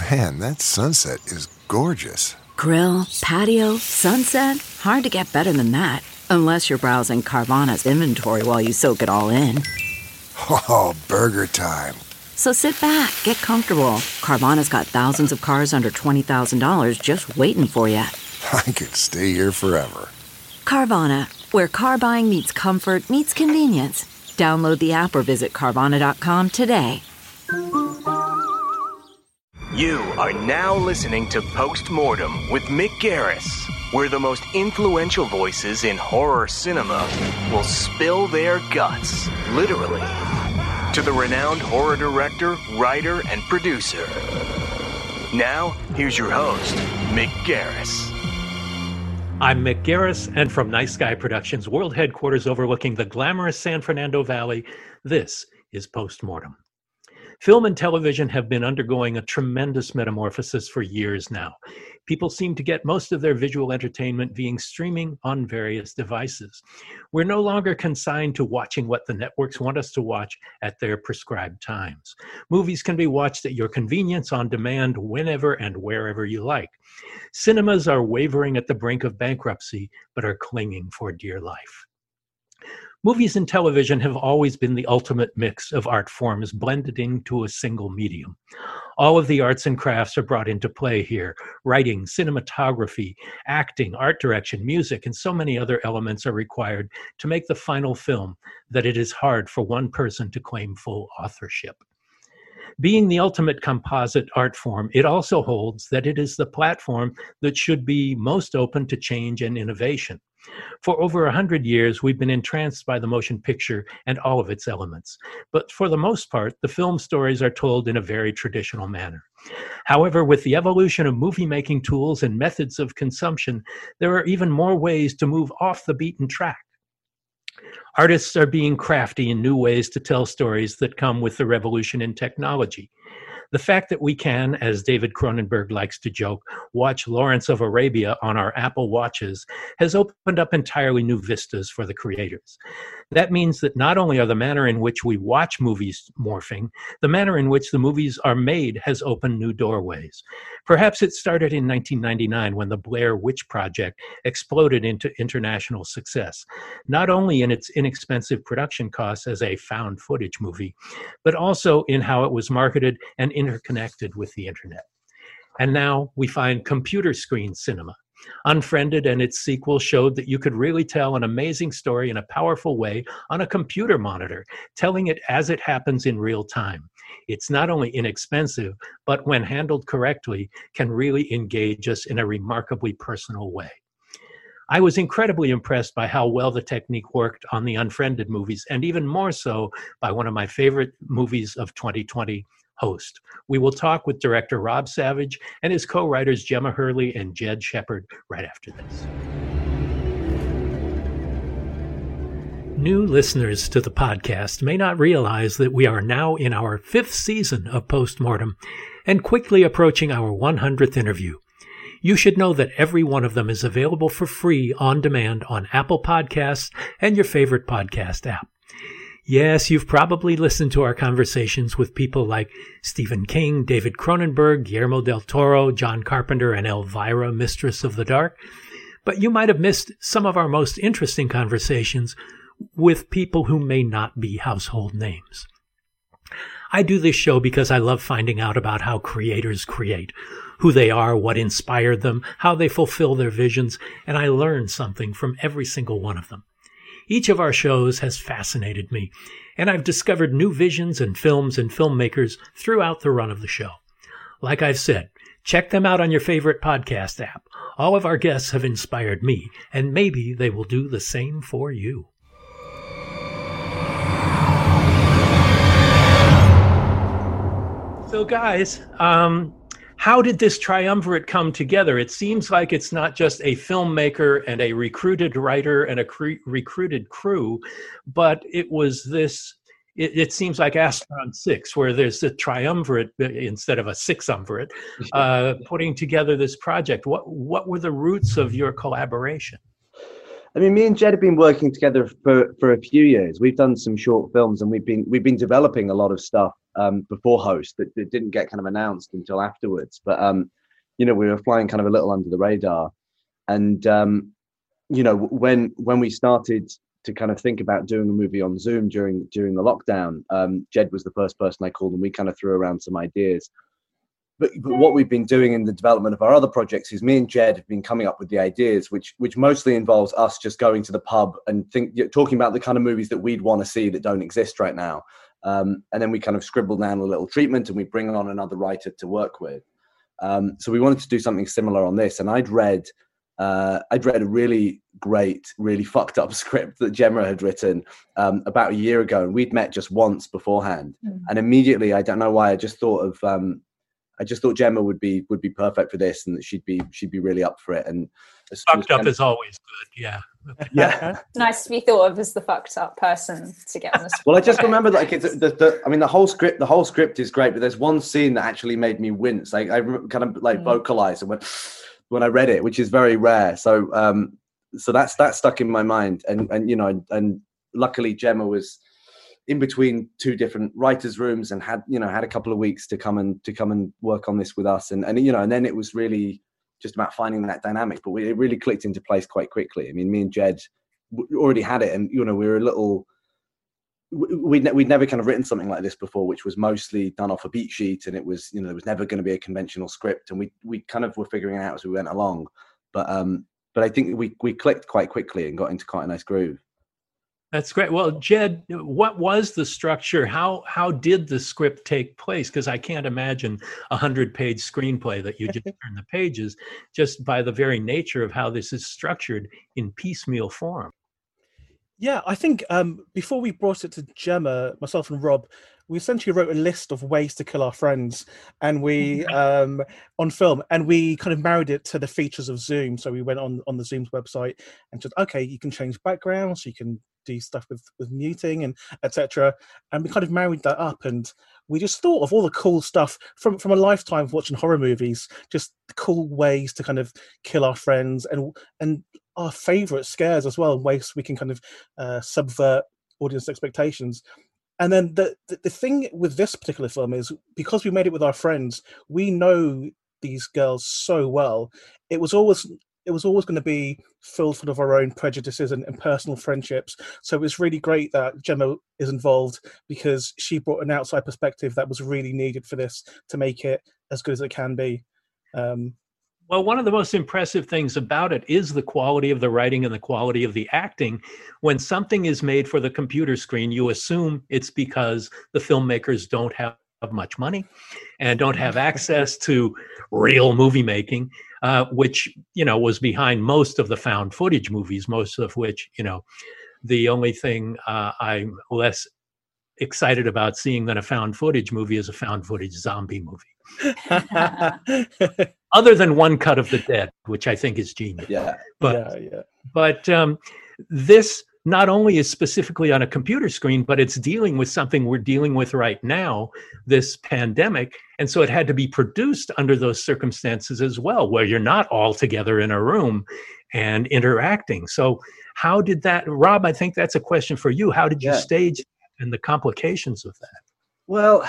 Man, that sunset is gorgeous. Grill, patio, sunset. Hard to get better than that. Unless you're browsing Carvana's inventory while you soak it all in. Oh, burger time. So sit back, get comfortable. Carvana's got thousands of cars under $20,000 just waiting for you. I could stay here forever. Carvana, where car buying meets comfort, meets convenience. Download the app or visit Carvana.com today. You are now listening to Postmortem with Mick Garris, where the most influential voices in horror cinema will spill their guts, literally, to the renowned horror director, writer, and producer. Now, here's your host, Mick Garris. I'm Mick Garris, and from Nice Guy Productions, world headquarters overlooking the glamorous San Fernando Valley, this is Postmortem. Film and television have been undergoing a tremendous metamorphosis for years now. People seem to get most of their visual entertainment via streaming on various devices. We're no longer consigned to watching what the networks want us to watch at their prescribed times. Movies can be watched at your convenience on demand whenever and wherever you like. Cinemas are wavering at the brink of bankruptcy, but are clinging for dear life. Movies and television have always been the ultimate mix of art forms blended into a single medium. All of the arts and crafts are brought into play here. Writing, cinematography, acting, art direction, music, and so many other elements are required to make the final film that it is hard for one person to claim full authorship. Being the ultimate composite art form, it also holds that it is the platform that should be most open to change and innovation. For over a hundred years, we've been entranced by the motion picture and all of its elements. But for the most part, the film stories are told in a very traditional manner. However, with the evolution of movie making tools and methods of consumption, there are even more ways to move off the beaten track. Artists are being crafty in new ways to tell stories that come with the revolution in technology. The fact that we can, as David Cronenberg likes to joke, watch Lawrence of Arabia on our Apple Watches has opened up entirely new vistas for the creators. That means that not only are the manner in which we watch movies morphing, the manner in which the movies are made has opened new doorways. Perhaps it started in 1999 when the Blair Witch Project exploded into international success, not only in its inexpensive production costs as a found footage movie, but also in how it was marketed and interconnected with the internet. And now we find computer screen cinema. Unfriended and its sequel showed that you could really tell an amazing story in a powerful way on a computer monitor, telling it as it happens in real time. It's not only inexpensive, but when handled correctly, can really engage us in a remarkably personal way. I was incredibly impressed by how well the technique worked on the Unfriended movies, and even more so by one of my favorite movies of 2020, host. We will talk with director Rob Savage and his co writers Gemma Hurley and Jed Shepherd right after this. New listeners to the podcast may not realize that we are now in our fifth season of Postmortem and quickly approaching our 100th interview. You should know that every one of them is available for free on demand on Apple Podcasts and your favorite podcast app. Yes, you've probably listened to our conversations with people like Stephen King, David Cronenberg, Guillermo del Toro, John Carpenter, and Elvira, Mistress of the Dark. But you might have missed some of our most interesting conversations with people who may not be household names. I do this show because I love finding out about how creators create, who they are, what inspired them, how they fulfill their visions, and I learn something from every single one of them. Each of our shows has fascinated me, and I've discovered new visions and films and filmmakers throughout the run of the show. Like I've said, check them out on your favorite podcast app. All of our guests have inspired me, and maybe they will do the same for you. So, guys, um, how did this triumvirate come together? It seems like it's not just a filmmaker and a recruited writer and a cre- recruited crew, but it was this. It, it, seems like Astron Six, where there's a triumvirate uh, instead of a sixumvirate, uh, putting together this project. What what were the roots of your collaboration? I mean, me and Jed have been working together for, for a few years. We've done some short films, and we've been we've been developing a lot of stuff um, before Host that, that, didn't get kind of announced until afterwards. But um, you know, we were flying kind of a little under the radar, and um, you know, when when we started to kind of think about doing a movie on Zoom during during the lockdown, um, Jed was the first person I called, and we kind of threw around some ideas but, but what we've been doing in the development of our other projects is me and Jed have been coming up with the ideas, which which mostly involves us just going to the pub and think talking about the kind of movies that we'd want to see that don't exist right now. Um, and then we kind of scribble down a little treatment and we bring on another writer to work with. Um, so we wanted to do something similar on this. And I'd read uh, I'd read a really great, really fucked up script that Gemma had written um, about a year ago, and we'd met just once beforehand. Mm. And immediately, I don't know why, I just thought of um, I just thought Gemma would be would be perfect for this, and that she'd be she'd be really up for it. And fucked up Gemma, is always good, yeah. Yeah, nice to be thought of as the fucked up person to get on the. well, I just remember like it's the, the I mean the whole script the whole script is great, but there's one scene that actually made me wince. Like I kind of like mm. vocalized and went when I read it, which is very rare. So um so that's that stuck in my mind, and and you know and, and luckily Gemma was in between two different writers' rooms and had you know had a couple of weeks to come and to come and work on this with us. And and you know and then it was really just about finding that dynamic but we, it really clicked into place quite quickly. I mean me and jed already had it and you know we were a little we'd, ne- we'd never kind of written something like this before which was mostly done off a beat sheet and it was you know there was never going to be a conventional script and we we kind of were figuring it out as we went along. But um but i think we we clicked quite quickly and got into quite a nice groove that's great. Well, Jed, what was the structure? How how did the script take place? Because I can't imagine a hundred page screenplay that you just turn the pages, just by the very nature of how this is structured in piecemeal form. Yeah, I think um, before we brought it to Gemma, myself and Rob, we essentially wrote a list of ways to kill our friends, and we um, on film, and we kind of married it to the features of Zoom. So we went on on the Zoom's website and said, okay, you can change backgrounds, you can do stuff with with muting and etc. And we kind of married that up, and we just thought of all the cool stuff from from a lifetime of watching horror movies, just cool ways to kind of kill our friends and and our favorite scares as well, and ways we can kind of uh, subvert audience expectations. And then the, the the thing with this particular film is because we made it with our friends, we know these girls so well. It was always it was always going to be filled full of our own prejudices and, and, personal friendships. So it was really great that Gemma is involved because she brought an outside perspective that was really needed for this to make it as good as it can be. Um, well, one of the most impressive things about it is the quality of the writing and the quality of the acting. When something is made for the computer screen, you assume it's because the filmmakers don't have much money and don't have access to real movie making uh, which you know was behind most of the found footage movies, most of which you know the only thing uh, I'm less excited about seeing than a found footage movie is a found footage zombie movie. Other than one cut of the dead, which I think is genius. Yeah. But yeah, yeah. but um, this not only is specifically on a computer screen, but it's dealing with something we're dealing with right now, this pandemic. And so it had to be produced under those circumstances as well, where you're not all together in a room and interacting. So, how did that, Rob? I think that's a question for you. How did you yeah. stage and the complications of that? Well,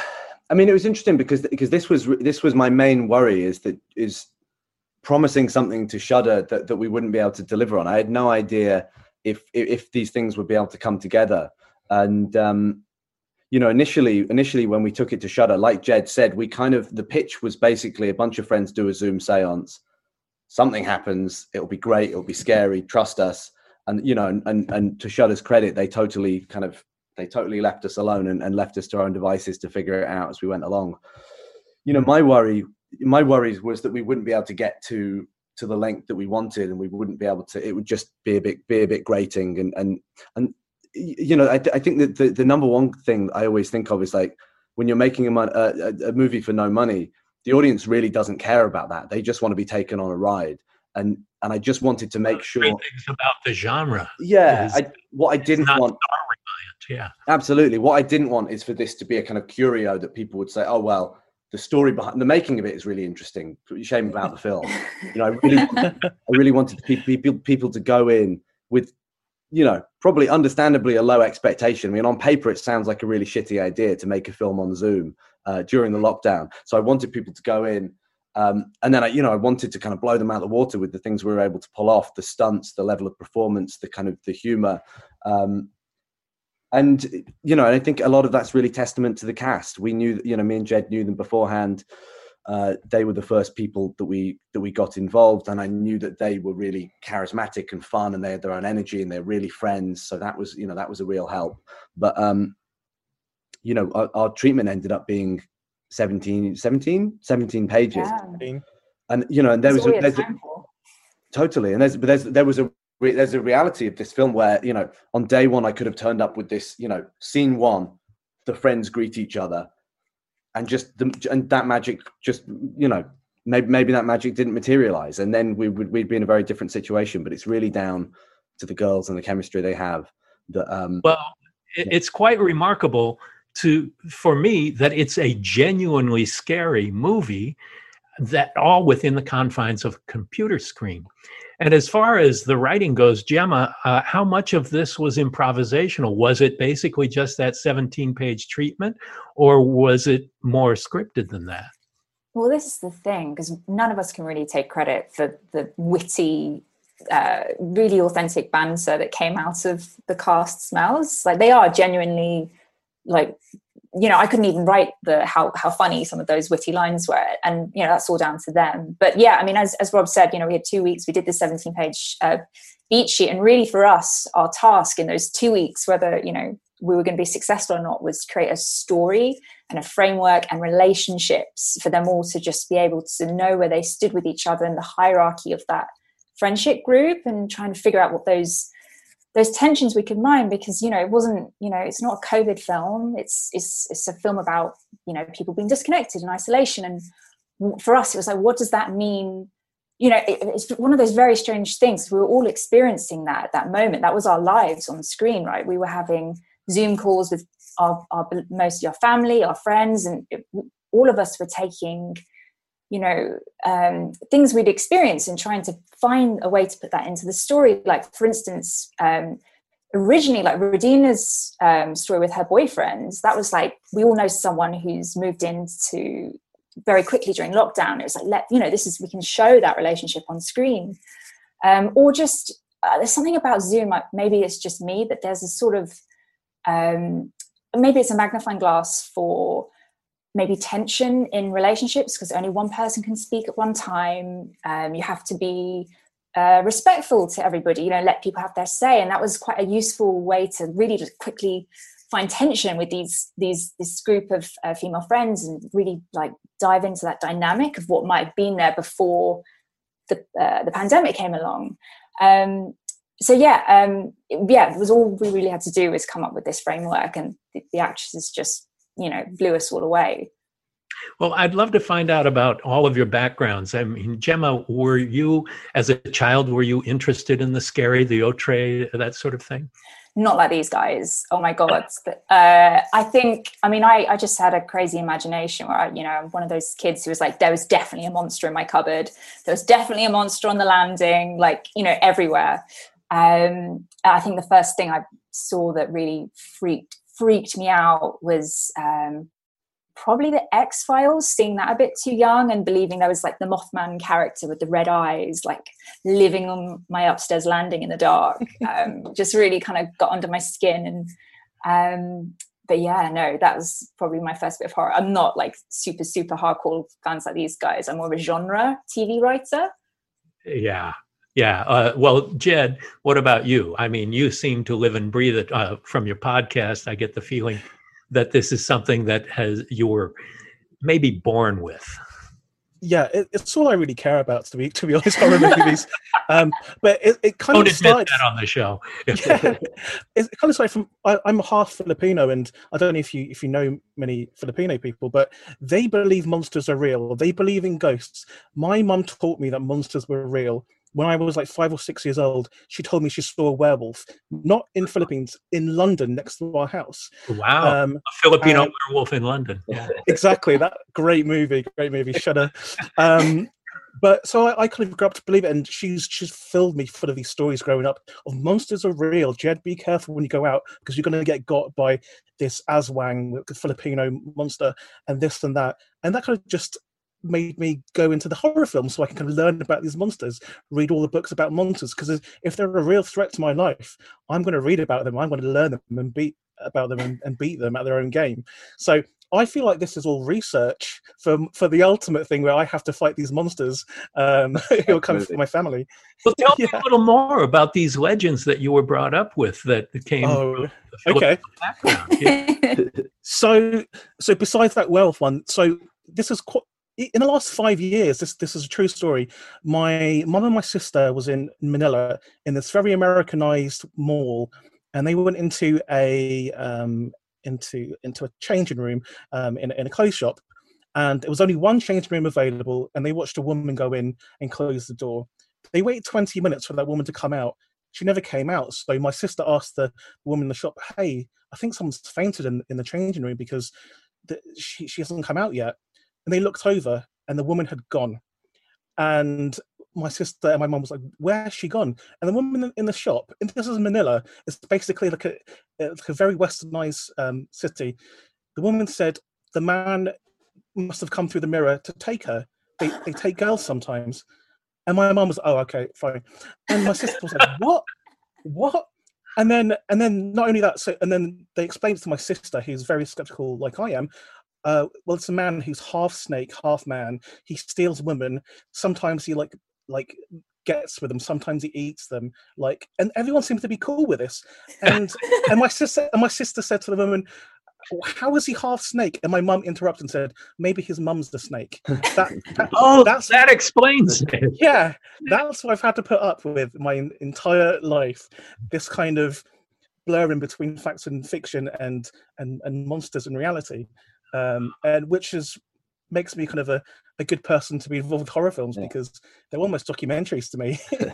I mean, it was interesting because because this was this was my main worry is that is promising something to Shudder that, that we wouldn't be able to deliver on. I had no idea if if these things would be able to come together. And um, you know, initially initially when we took it to Shudder, like Jed said, we kind of the pitch was basically a bunch of friends do a Zoom seance. Something happens, it'll be great, it'll be scary, trust us. And you know, and and, to Shudder's credit, they totally kind of they totally left us alone and, and left us to our own devices to figure it out as we went along. You know, my worry my worries was that we wouldn't be able to get to to the length that we wanted and we wouldn't be able to it would just be a bit be a bit grating. And and and you know i, I think that the, the number one thing i always think of is like when you're making a, a, a movie for no money the audience really doesn't care about that. They just want to be taken on a ride. And and i just wanted to make sure things about the genre yeah I, what i didn't want yeah. Absolutely. What i didn't want is for this to be a kind of curio that people would say oh well the story behind the making of it is really interesting. Shame about the film. You know, I really, I really wanted people, people, to go in with you know probably understandably a low expectation. I mean, on paper it sounds like a really shitty idea to make a film on Zoom uh, during the lockdown. So I wanted people to go in. Um, and then I, you know, I wanted to kind of blow them out of the water with the things we were able to pull off, the stunts, the level of performance, the kind of the humor, um, and you know, and I think a lot of that's really testament to the cast. We knew, you know, me and Jed knew them beforehand. Uh, they were the first people that we that we got involved, and I knew that they were really charismatic and fun, and they had their own energy, and they're really friends. So that was, you know, that was a real help. But um, you know, our, our treatment ended up being 17, 17, 17 pages, Yeah. and you know, and there That's was all a, we had there's a, totally and there's but there's there was a re- there's a reality of this film where you know on day one i could have turned up with this you know scene one the friends greet each other and just the, and that magic just you know maybe maybe that magic didn't materialize and then we would we'd be in a very different situation but it's really down to the girls and the chemistry they have that um Well, it, it's quite remarkable to for me that it's a genuinely scary movie that all within the confines of a computer screen. And as far as the writing goes, Gemma, uh, how much of this was improvisational? Was it basically just that 17 page treatment, or was it more scripted than that? Well, this is the thing because none of us can really take credit for the witty, uh, really authentic banter that came out of the cast smells. Like they are genuinely, like you know, I couldn't even write the how how funny some of those witty lines were, and you know that's all down to them. But yeah, I mean, as as Rob said, you know, we had two weeks. We did the seventeen page uh, beat sheet, and really for us, our task in those two weeks, whether you know we were going to be successful or not, was to create a story and a framework and relationships for them all to just be able to know where they stood with each other in the hierarchy of that friendship group and trying to figure out what those those tensions we could mine because you know it wasn't you know it's not a covid film. It's it's it's a film about you know people being disconnected in isolation. And for us it was like what does that mean? You know it, it's one of those very strange things. We were all experiencing that at that moment. That was our lives on screen right? We were having zoom calls with our, our mostly our family our friends and it, all of us were taking you know um, things we'd experience and trying to find a way to put that into the story. Like for instance um, originally like Radina's um, story with her boyfriends that was like we all know someone who's moved into very quickly during lockdown. It was like let you know this is we can show that relationship on screen. Um, or just uh, there's something about zoom like maybe it's just me but there's a sort of um, maybe it's a magnifying glass for maybe tension in relationships because only one person can speak at one time. Um, you have to be uh, respectful to everybody you know let people have their say. And that was quite a useful way to really just quickly find tension with these these this group of uh, female friends and really like dive into that dynamic of what might have been there before the uh, the pandemic came along. Um, so yeah um, yeah it was all we really had to do was come up with this framework and the, the actresses just you know blew us all away. Well, I'd love to find out about all of your backgrounds. I mean, Gemma, were you, as a child, were you interested in the scary, the outre, that sort of thing? not like these guys. Oh my god. Uh, i think i mean I, I just had a crazy imagination where I, you know i'm one of those kids who was like there was definitely a monster in my cupboard. There was definitely a monster on the landing like you know everywhere. Um, i think the first thing i saw that really freaked freaked me out was um, probably the X Files, seeing that a bit too young and believing there was like the Mothman character with the red eyes, like living on my upstairs landing in the dark. Um, just really kind of got under my skin. And, um, but yeah, no, that was probably my first bit of horror. I'm not like super, super hardcore fans like these guys. I'm more of a genre TV writer. Yeah. Yeah. Uh, well, Jed, what about you? I mean, you seem to live and breathe it uh, from your podcast. I get the feeling that this is something that has you were maybe born with. Yeah, it, it's all I really care about to be to be honest. Horror movies, um, but it, it kind Don't of admit started. that on the show. yeah, it kind of started from. I, I'm half Filipino, and I don't know if you if you know many Filipino people, but they believe monsters are real. They believe in ghosts. My mum taught me that monsters were real. When I was like five or six years old, she told me she saw a werewolf, not in Philippines, in London, next to our house. Wow. Um, a Filipino um, werewolf in London. Yeah. exactly that great movie great movie shudder um but so I, I kind of grew up to believe it, and she's she's filled me full of these stories growing up of monsters are real. Jed, be careful when you go out because you're going to get got by this Aswang Filipino monster and this and that, and that kind of just made me go into the horror film so I can kind of learn about these monsters, read all the books about monsters. Because if they're a real threat to my life, I'm going to read about them. I'm going to learn them and beat about them and, and beat them at their own game. So I feel like this is all research for for the ultimate thing where I have to fight these monsters um, who come from my family. Well, tell yeah. me a little more about these legends that you were brought up with that came. Oh, okay. Yeah. so, so besides that wealth one, so this is quite. In the last five years, this this is a true story. My mom and my sister was in Manila in this very Americanized mall, and they went into a um, into into a changing room um, in, in a clothes shop, and there was only one changing room available, and they watched a woman go in and close the door. They waited 20 minutes for that woman to come out. She never came out. So my sister asked the woman in the shop, "Hey, I think someone's fainted in, in the changing room because she she hasn't come out yet." And they looked over, and the woman had gone. And my sister and my mom was like, "Where's she gone?" And the woman in the shop, and this is Manila, it's basically like a, like a very westernized um, city. The woman said the man must have come through the mirror to take her. They they take girls sometimes, and my mom was, "Oh, okay, fine." And my sister was like, "What? What?" And then and then not only that, so and then they explained to my sister, who's very skeptical like I am. Uh, well, it's a man who's half snake, half man. He steals women. Sometimes he like like gets with them. Sometimes he eats them. Like and everyone seems to be cool with this. And and my sister and my sister said to the woman how is he half snake? And my mum interrupted and said maybe his mum's the snake. That, that oh that's that explains it. Yeah that's what i've had to put up with my entire life. This kind of blurring between facts and fiction and and, and monsters and reality um, and which is makes me kind of a, a good person to be involved with horror films yeah. because they're almost documentaries to me.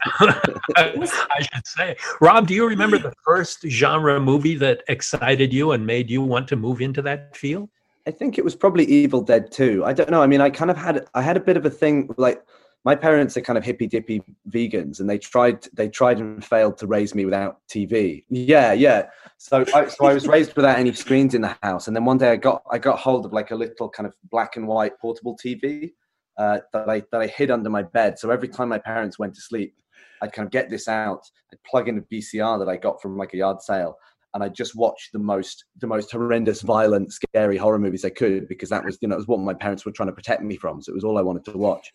I should say. Rob, do you remember the first genre movie that excited you and made you want to move into that field? I think it was probably Evil Dead 2. I don't know. I mean, I kind of had I had a bit of a thing like my parents are kind of hippy dippy vegans and they tried they tried and failed to raise me without tv yeah yeah. So I, so I was raised without any screens in the house. And then one day i got i got hold of like a little kind of black and white portable tv uh, that i that i hid under my bed. So every time my parents went to sleep i'd kind of get this out. I'd plug in a vcr that i got from like a yard sale and I just watched the most the most horrendous, violent, scary horror movies I could because that was you know it was what my parents were trying to protect me from. So it was all I wanted to watch.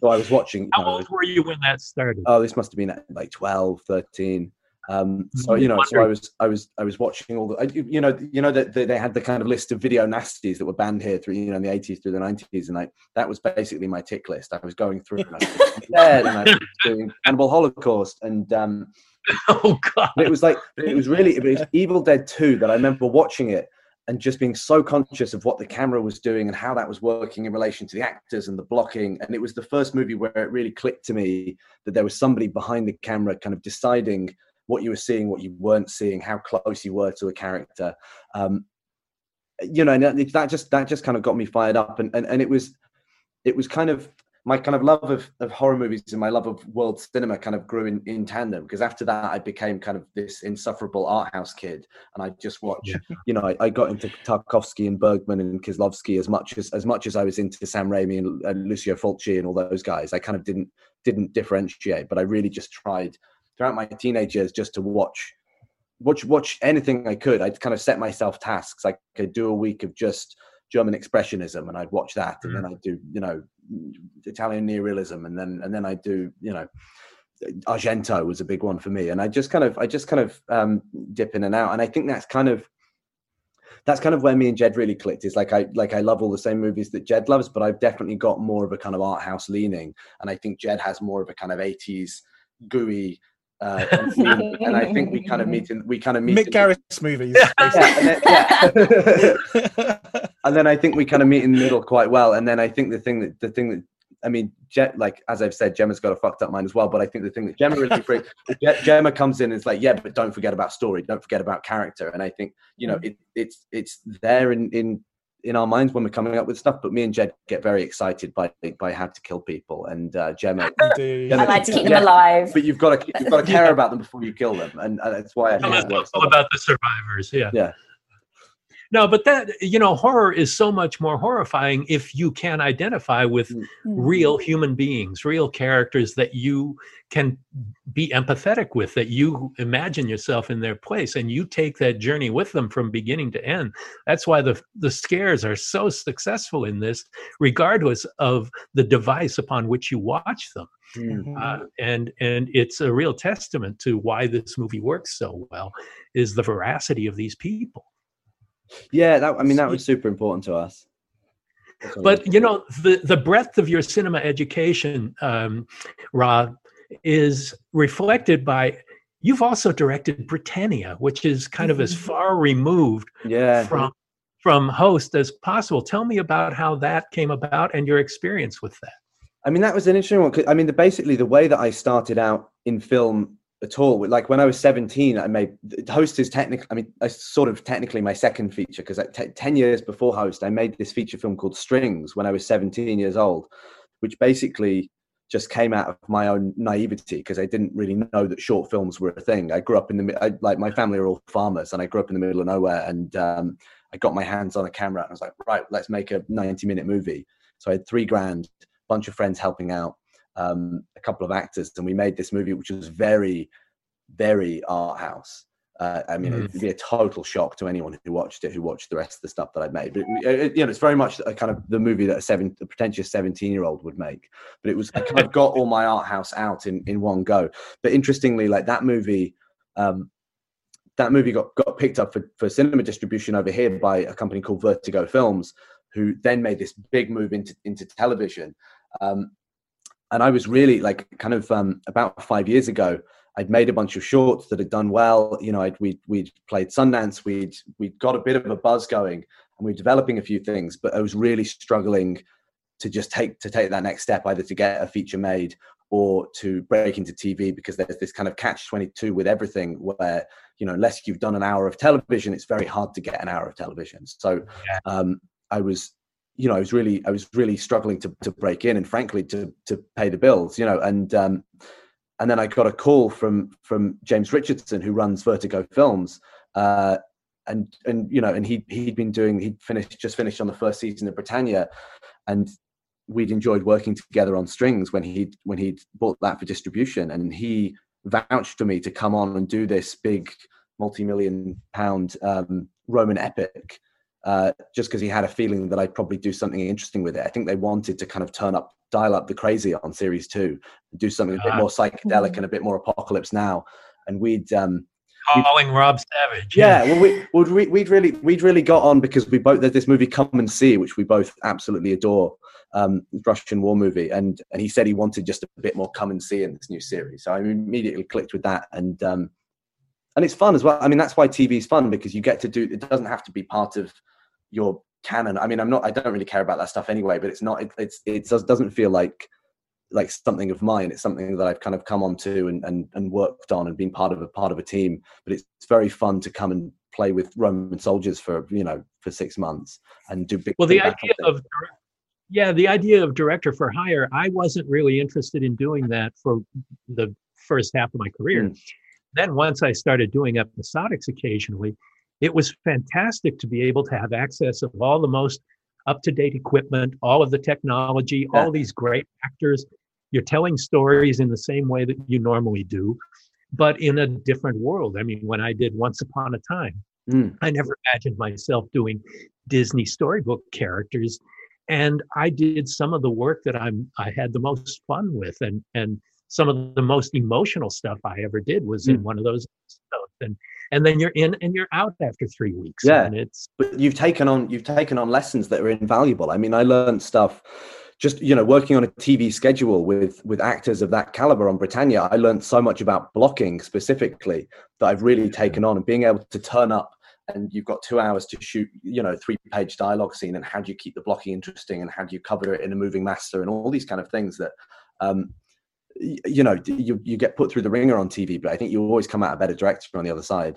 so I was watching. How know, old were you when that started? Oh, this must have been like 12, 13. Um, so you know, so I was, I was, I was watching all the, you know, you know that they had the kind of list of video nasties that were banned here through, you know, in the eighties through the nineties, and like that was basically my tick list. I was going through, and I was, and I was doing Cannibal Holocaust, and um, oh god, it was like it was really it was Evil Dead Two that I remember watching it and just being so conscious of what the camera was doing and how that was working in relation to the actors and the blocking. And it was the first movie where it really clicked to me that there was somebody behind the camera kind of deciding what you were seeing, what you weren't seeing, how close you were to a character. Um, you know, and that just that just kind of got me fired up. And and, and it was it was kind of my kind of love of, of horror movies and my love of world cinema kind of grew in, in tandem because after that I became kind of this insufferable art house kid and I just watched yeah. you know I, I, got into Tarkovsky and Bergman and Kieslowski as much as as much as I was into Sam Raimi and, and Lucio Fulci and all those guys I kind of didn't didn't differentiate but I really just tried throughout my teenage years just to watch watch watch anything I could. I'd kind of set myself tasks. I could do a week of just German expressionism, and I'd watch that, and mm. then I'd do you know Italian neorealism, and then and then I'd do you know Argento was a big one for me, and I just kind of I just kind of um, dip in and out, and I think that's kind of that's kind of where me and Jed really clicked. Is like I like I love all the same movies that Jed loves, but I've definitely got more of a kind of art house leaning, and I think Jed has more of a kind of eighties gooey uh, and I think we kind of meet in we kind of meet Mick Garris movies. Yeah, and, then, yeah. and then I think we kind of meet in the middle quite well. And then I think the thing that the thing that I mean, Je- like as I've said, Gemma's got a fucked up mind as well. But I think the thing that Gemma really freaks, Gemma comes in and is like, yeah, but don't forget about story, don't forget about character. And I think you know, mm. it, it's it's there in in in our minds when we're coming up with stuff. But me and Jed get very excited by by how to kill people, and uh, Gemma. Do- I like to keep them Yeah. alive. But you've got to you've got to care about them before you kill them, and, and that's why I Tell think us it all about the survivors. Yeah. Yeah. No, but that you know, horror is so much more horrifying if you can identify with Mm. real human beings, real characters that you can be empathetic with, that you imagine yourself in their place, and you take that journey with them from beginning to end. That's why the the scares are so successful in this, regardless of the device upon which you watch them. Mm. Uh, and and it's a real testament to why this movie works so well, is the veracity of these people. Yeah, that I mean that was super important to us. But you know the the breadth of your cinema education um rob is reflected by you've also directed britannia which is kind of as far removed yeah. from from host as possible tell me about how that came about and your experience with that I mean, that was an interesting one. 'cause, I mean, the, basically the way that I started out in film at all, like when I was 17, I made Host is technically, I mean, I sort of technically my second feature because t- 10 years before Host, I made this feature film called Strings when I was 17 years old, which basically just came out of my own naivety because I didn't really know that short films were a thing. I grew up in the, I, like my family are all farmers and I grew up in the middle of nowhere and um, I got my hands on a camera and I was like, right, let's make a 90 minute movie. So I had three grand, bunch of friends helping out, um, a couple of actors, and we made this movie, which was very, very art house. Uh, I mean, Mhm. it'd be a total shock to anyone who watched it, who watched the rest of the stuff that I'd made. But it, it- you know, it's very much a kind of the movie that a seven, a pretentious seventeen-year-old would make. But it was I kind of got all my art house out in in one go. But interestingly, like that movie. Um, that movie got, got picked up for, for cinema distribution over here by a company called Vertigo Films, who then made this big move into, into television. Um, and I was really like kind of um, about five years ago, I'd made a bunch of shorts that had done well. You know, I'd, we'd, we'd played Sundance, we'd, we'd got a bit of a buzz going and we were developing a few things, but I was really struggling to just take, to take that next step, either to get a feature made or to break into TV because there's this kind of catch 22 with everything where, you know, unless you've done an hour of television, it's very hard to get an hour of television. So um, I was, you know, I was really, I was really struggling to, to break in and frankly to, to pay the bills, you know, and, um, and then I got a call from, from James Richardson who runs Vertigo Films. Uh, and, and, you know, and he, he'd been doing, he'd finished, just finished on the first season of Britannia and we'd enjoyed working together on strings when he when he'd bought that for distribution and he vouched for me to come on and do this big multi-million pound um, roman epic uh, just because he had a feeling that i'd probably do something interesting with it i think they wanted to kind of turn up dial up the crazy on series two and do something a bit Ah. more psychedelic and a bit more apocalypse now and we'd um, calling rob savage yeah, well, we, well, we, we'd really, we'd really got on because we both there's this movie Come and See, which we both absolutely adore, um, Russian war movie, and and he said he wanted just a bit more Come and See in this new series, so I immediately clicked with that, and um, and it's fun as well. I mean, that's why TV is fun because you get to do. It doesn't have to be part of your canon. I mean, I'm not. I don't really care about that stuff anyway, but it's not. It, it's it does, doesn't feel like like something of mine. It's something that I've kind of come onto and, and and worked on and been part of a part of a team. But it's, it's very fun to come and play with Roman soldiers for you know for six months and do big. well the idea of yeah the idea of director for hire i wasn't really interested in doing that for the first half of my career Mm. then once i started doing episodics occasionally it was fantastic to be able to have access of all the most up-to-date equipment all of the technology all these great actors you're telling stories in the same way that you normally do but in a different world i mean when i did once upon a time Mm. I never imagined myself doing Disney storybook characters. And I did some of the work that I'm I had the most fun with and and some of the most emotional stuff I ever did was in one of those episodes. And and then you're in and you're out after three weeks. Yeah. And it's but you've taken on you've taken on lessons that are invaluable i mean i learned stuff just you know working on a tv schedule with with actors of that caliber on britannia i learned so much about blocking specifically that i've really taken on and being able to turn up and you've got two hours to shoot you know three page dialogue scene and how do you keep the blocking interesting and how do you cover it in a moving master and all these kind of things that um you know you, you get put through the ringer on tv but i think you always come out a better director on the other side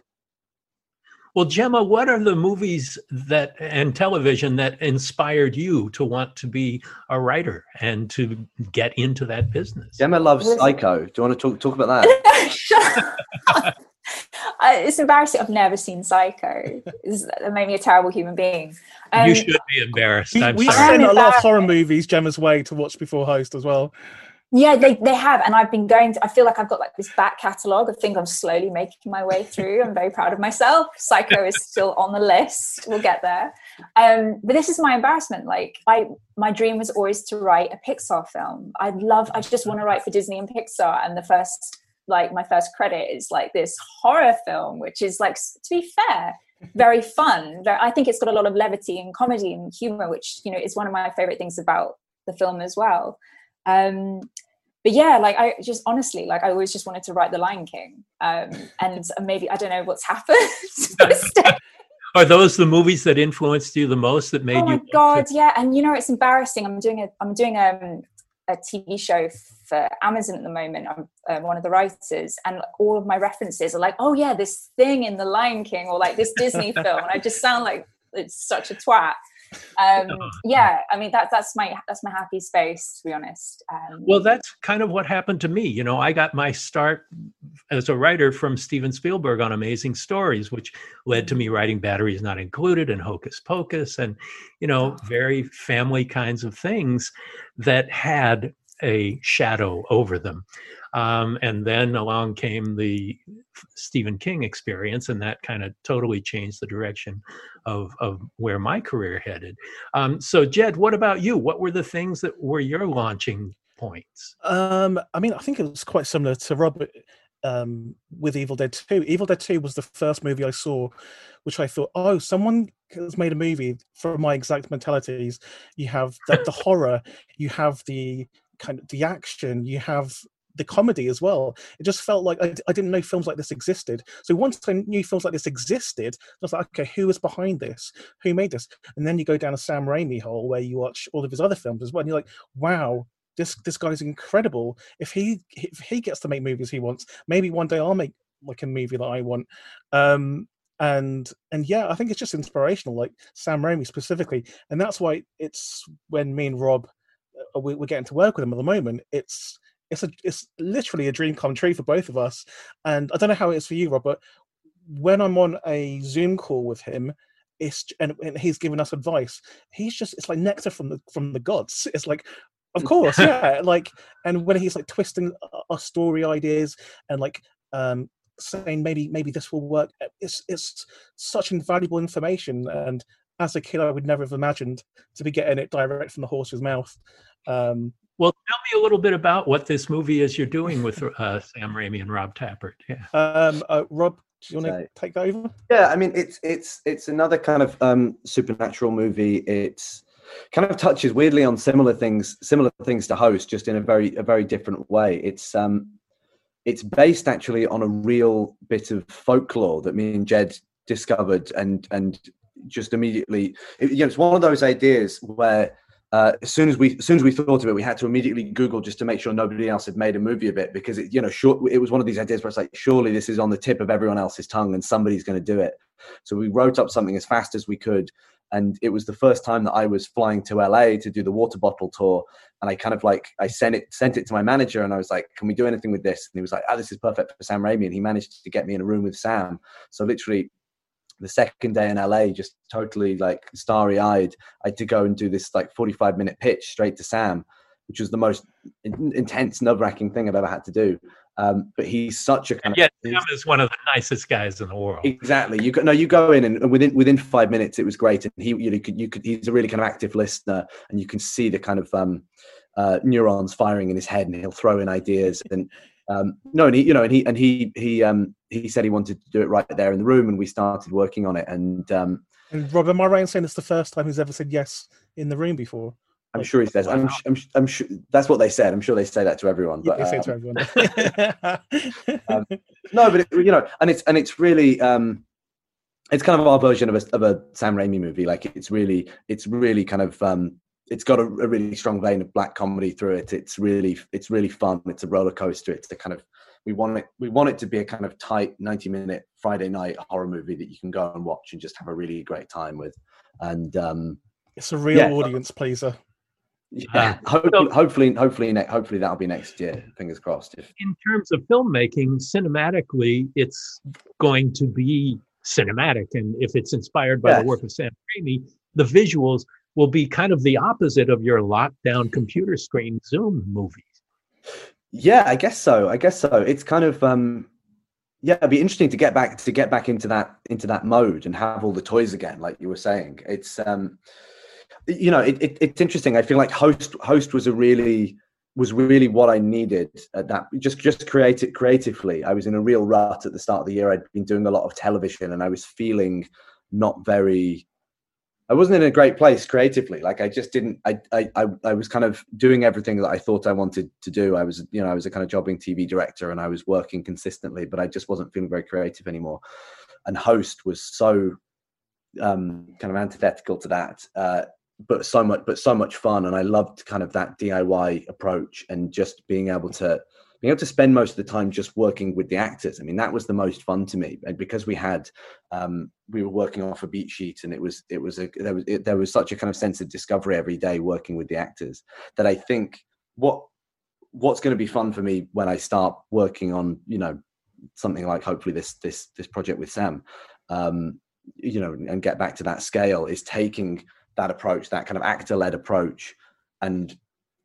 Well, Gemma, what are the movies that and television that inspired you to want to be a writer and to get into that business? Gemma loves Psycho. Do you want to talk talk about that? Shut up. Uh, it's embarrassing. I've never seen Psycho. It's- That made me a terrible human being. Um, you should be embarrassed. We, I'm we sorry. send a lot of horror movies Gemma's way to watch before host as well. Yeah, they, they have. And I've been going to, I feel like I've got like this back catalogue of things I'm slowly making my way through. I'm very proud of myself. Psycho is still on the list. We'll get there. Um, but this is my embarrassment. Like I, my dream was always to write a Pixar film. I love, I just want to write for Disney and Pixar. And the first, like my first credit is like this horror film, which is like, to be fair, very fun. I think it's got a lot of levity and comedy and humor, which, you know, is one of my favorite things about the film as well um but yeah like i just honestly like i always just wanted to write the lion king um and maybe i don't know what's happened Are those the movies that influenced you the most that made oh you? my to- god yeah and you know it's embarrassing i'm doing a i'm doing um a tv show for amazon at the moment i'm uh, one of the writers and all of my references are like oh yeah this thing in the lion king or like this disney film and i just sound like it's such a twat um yeah. i mean that that's my that's my happy space to be honest. Um Well, that's kind of what happened to me. You know, I got my start as a writer from Steven Spielberg on Amazing Stories, which led to me writing Batteries Not Included and Hocus Pocus and, you know, very family kinds of things that had a shadow over them. Um, and then along came the Stephen King experience, and that kind of totally changed the direction of, of where my career headed. Um, so, Jed, what about you? What were the things that were your launching points? Um, I mean, I think it was quite similar to Robert um, with Evil Dead 2. Evil Dead 2 was the first movie I saw, which I thought, oh, someone has made a movie for my exact mentalities. You have the, the horror, you have the kind of the action, you have the comedy as well. It just felt like I, I didn't know films like this existed. So once I knew films like this existed, I was like, okay, who was behind this? Who made this? And then you go down a Sam Raimi hole where you watch all of his other films as well, and you're like, wow, this this guy's incredible. If he if he gets to make movies he wants, maybe one day I'll make like a movie that I want. Um, and and yeah, I think it's just inspirational, like Sam Raimi specifically, and that's why it's when me and Rob we, we're getting to work with him at the moment. It's it's a it's literally a dream come true for both of us. And I don't know how it is for you, Robert. when I'm on a Zoom call with him, it's and, and he's giving us advice. He's just it's like nectar from the from the gods. It's like of course, yeah. Like, and when he's like twisting uh, our story ideas and like um saying maybe maybe this will work, uh, it's it's such invaluable information. And as a kid, I would never have imagined to be getting it direct from the horse's mouth. Um, Well, tell me a little bit about what this movie is you're doing with uh, Sam Raimi and Rob Tapert. Yeah. um, uh, Rob, do you want to take that over? Yeah, I mean it's it's it's another kind of um, supernatural movie. It's kind of touches weirdly on similar things, similar things to Host, just in a very a very different way. It's um, it's based actually on a real bit of folklore that me and Jed discovered, and and just immediately, it, you know, it's one of those ideas where. Uh, as soon as we, as soon as we thought of it, we had to immediately Google just to make sure nobody else had made a movie of it because it, you know, it was one of these ideas where it's like, surely this is on the tip of everyone else's tongue and somebody's going to do it. So we wrote up something as fast as we could. And it was the first time that I was flying to LA to do the water bottle tour. And I kind of like, I sent it, sent it to my manager and I was like, can we do anything with this? And he was like, oh, this is perfect for Sam Raimi. And he managed to get me in a room with Sam. So literally the second day in LA, just totally like starry eyed, I had to go and do this like 45 minute pitch straight to Sam, which was the most in- intense, nerve wracking thing I've ever had to do. Um, but he's such a kind Yet of Sam is one of the nicest guys in the world. Exactly. You go, no, you go in and within within five minutes it was great, and he you know, could you could he's a really kind of active listener, and you can see the kind of um, uh, neurons firing in his head, and he'll throw in ideas and um, no, and he you know and he and he he um, he said he wanted to do it right there in the room, and we started working on it, and um, And Rob, am I right in saying it's the first time he's ever said yes in the room before? I'm sure he says I'm, I'm I'm sure that's what they said. I'm sure they say that to everyone, Yeah, but they say um, to everyone. Um, no, but it, you know, and it's and it's really um, it's kind of our version of a of a Sam Raimi movie. Like it's really it's really kind of um, it's got a, a really strong vein of black comedy through it. It's really it's really fun. It's a roller coaster. It's the kind of we want it we want it to be a kind of tight 90 minute friday night horror movie that you can go and watch and just have a really great time with and um it's a real Yeah. audience pleaser. yeah Uh, hopefully hopefully hopefully, hopefully that'll be next year fingers crossed if in terms of filmmaking, cinematically, it's going to be cinematic. And if it's inspired by Yes. the work of Sam Raimi, the visuals will be kind of the opposite of your lockdown computer screen Zoom movies. Yeah, I guess so. I guess so. It's kind of um yeah, it'd be interesting to get back to get back into that into that mode and have all the toys again, like you were saying. It's um you know, it, it it's interesting. I feel like host host was a really was really what I needed at that just just create it creatively. I was in a real rut at the start of the year. I'd been doing a lot of television and I was feeling not very I wasn't in a great place creatively. Like I just didn't. I, I I was kind of doing everything that I thought I wanted to do. I was you know I was a kind of jobbing TV director and I was working consistently, but I just wasn't feeling very creative anymore. And host was so um, kind of antithetical to that, uh, but so much but so much fun. And I loved kind of that DIY approach and just being able to being able to spend most of the time just working with the actors. I mean that was the most fun to me, and because we had um, we were working off a beat sheet and it was it was a there was it, there was such a kind of sense of discovery every day working with the actors that i think what what's going to be fun for me when i start working on you know something like hopefully this this this project with sam um you know and get back to that scale is taking that approach that kind of actor led approach and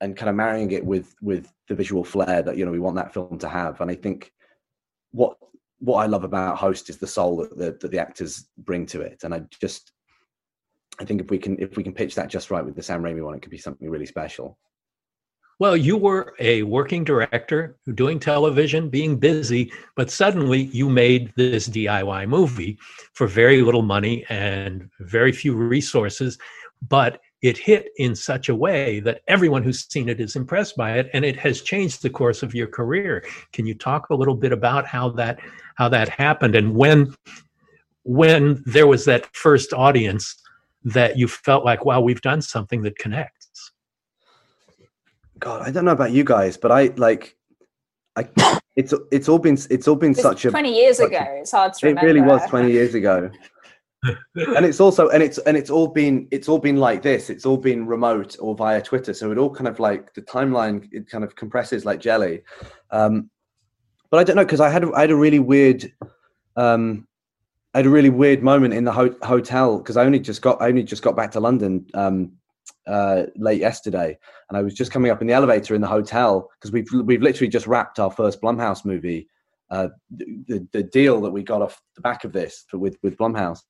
and kind of marrying it with with the visual flair that you know we want that film to have and i think what what I love about Host is the soul that the, that the actors bring to it, and I just, I think if we can if we can pitch that just right with the Sam Raimi one, it could be something really special. Well, you were a working director doing television, being busy, but suddenly you made this DIY movie for very little money and very few resources. But it hit in such a way that everyone who's seen it is impressed by it, and it has changed the course of your career. Can you talk a little bit about how that how that happened and when when there was that first audience that you felt like, wow, we've done something that connects? God, I don't know about you guys, but I like, I it's it's all been it's all been It's such a 20 years ago. a- it's hard to it remember. really was 20 years ago and it's also and it's and it's all been it's all been like this. It's all been remote or via twitter. So it all kind of like the timeline it kind of compresses like jelly. Um but i don't know because i had i had a really weird um i had a really weird moment in the ho- hotel because i only just got i only just got back to london um uh late yesterday. And i was just coming up in the elevator in the hotel because we've we've literally just wrapped our first blumhouse movie uh the, the deal that we got off the back of this for, with with blumhouse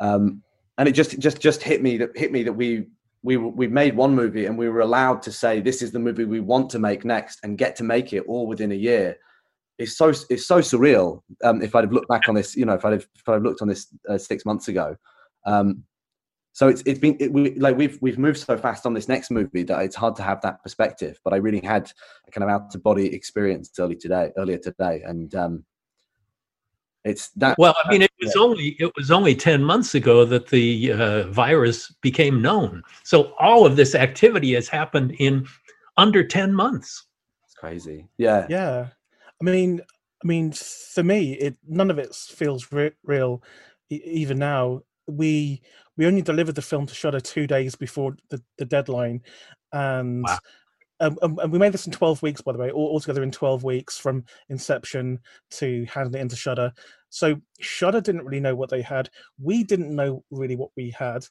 um, and it just just just hit me that hit me that we we we made one movie and we were allowed to say this is the movie we want to make next and get to make it all within a year. It's so it's so surreal. Um, if I'd have looked back on this, you know, if I'd have if I'd have looked on this uh, six months ago. Um, so it's it's been it, we, like we've we've moved so fast on this next movie that it's hard to have that perspective. But I really had a kind of out of body experience early today earlier today, and um, it's that Well, I mean, it was only it was only ten months ago that the uh, virus became known. So all of this activity has happened in under ten months. it's crazy. Yeah, Yeah, I mean, I mean, for me, it none of it feels re- real. E- even now, we we only delivered the film to Shudder two days before the, the deadline, and. Wow. Um, and and we made this in 12 weeks, by the way, all, together in 12 weeks from inception to handing it into Shudder. So Shudder didn't really know what they had. We didn't know really what we had.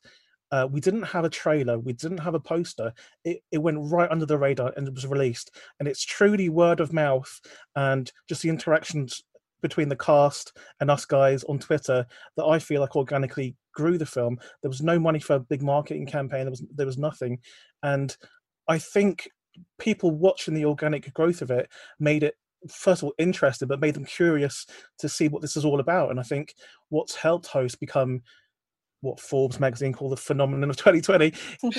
Uh, we didn't have a trailer. We didn't have a poster. It, it went right under the radar and it was released. And it's truly word of mouth and just the interactions between the cast and us guys on Twitter that I feel like organically grew the film. There was no money for a big marketing campaign. There was there was nothing, and I think people watching the organic growth of it made it first of all interested, but made them curious to see what this is all about. And I think what's helped Host become what Forbes magazine called the phenomenon of 2020. It,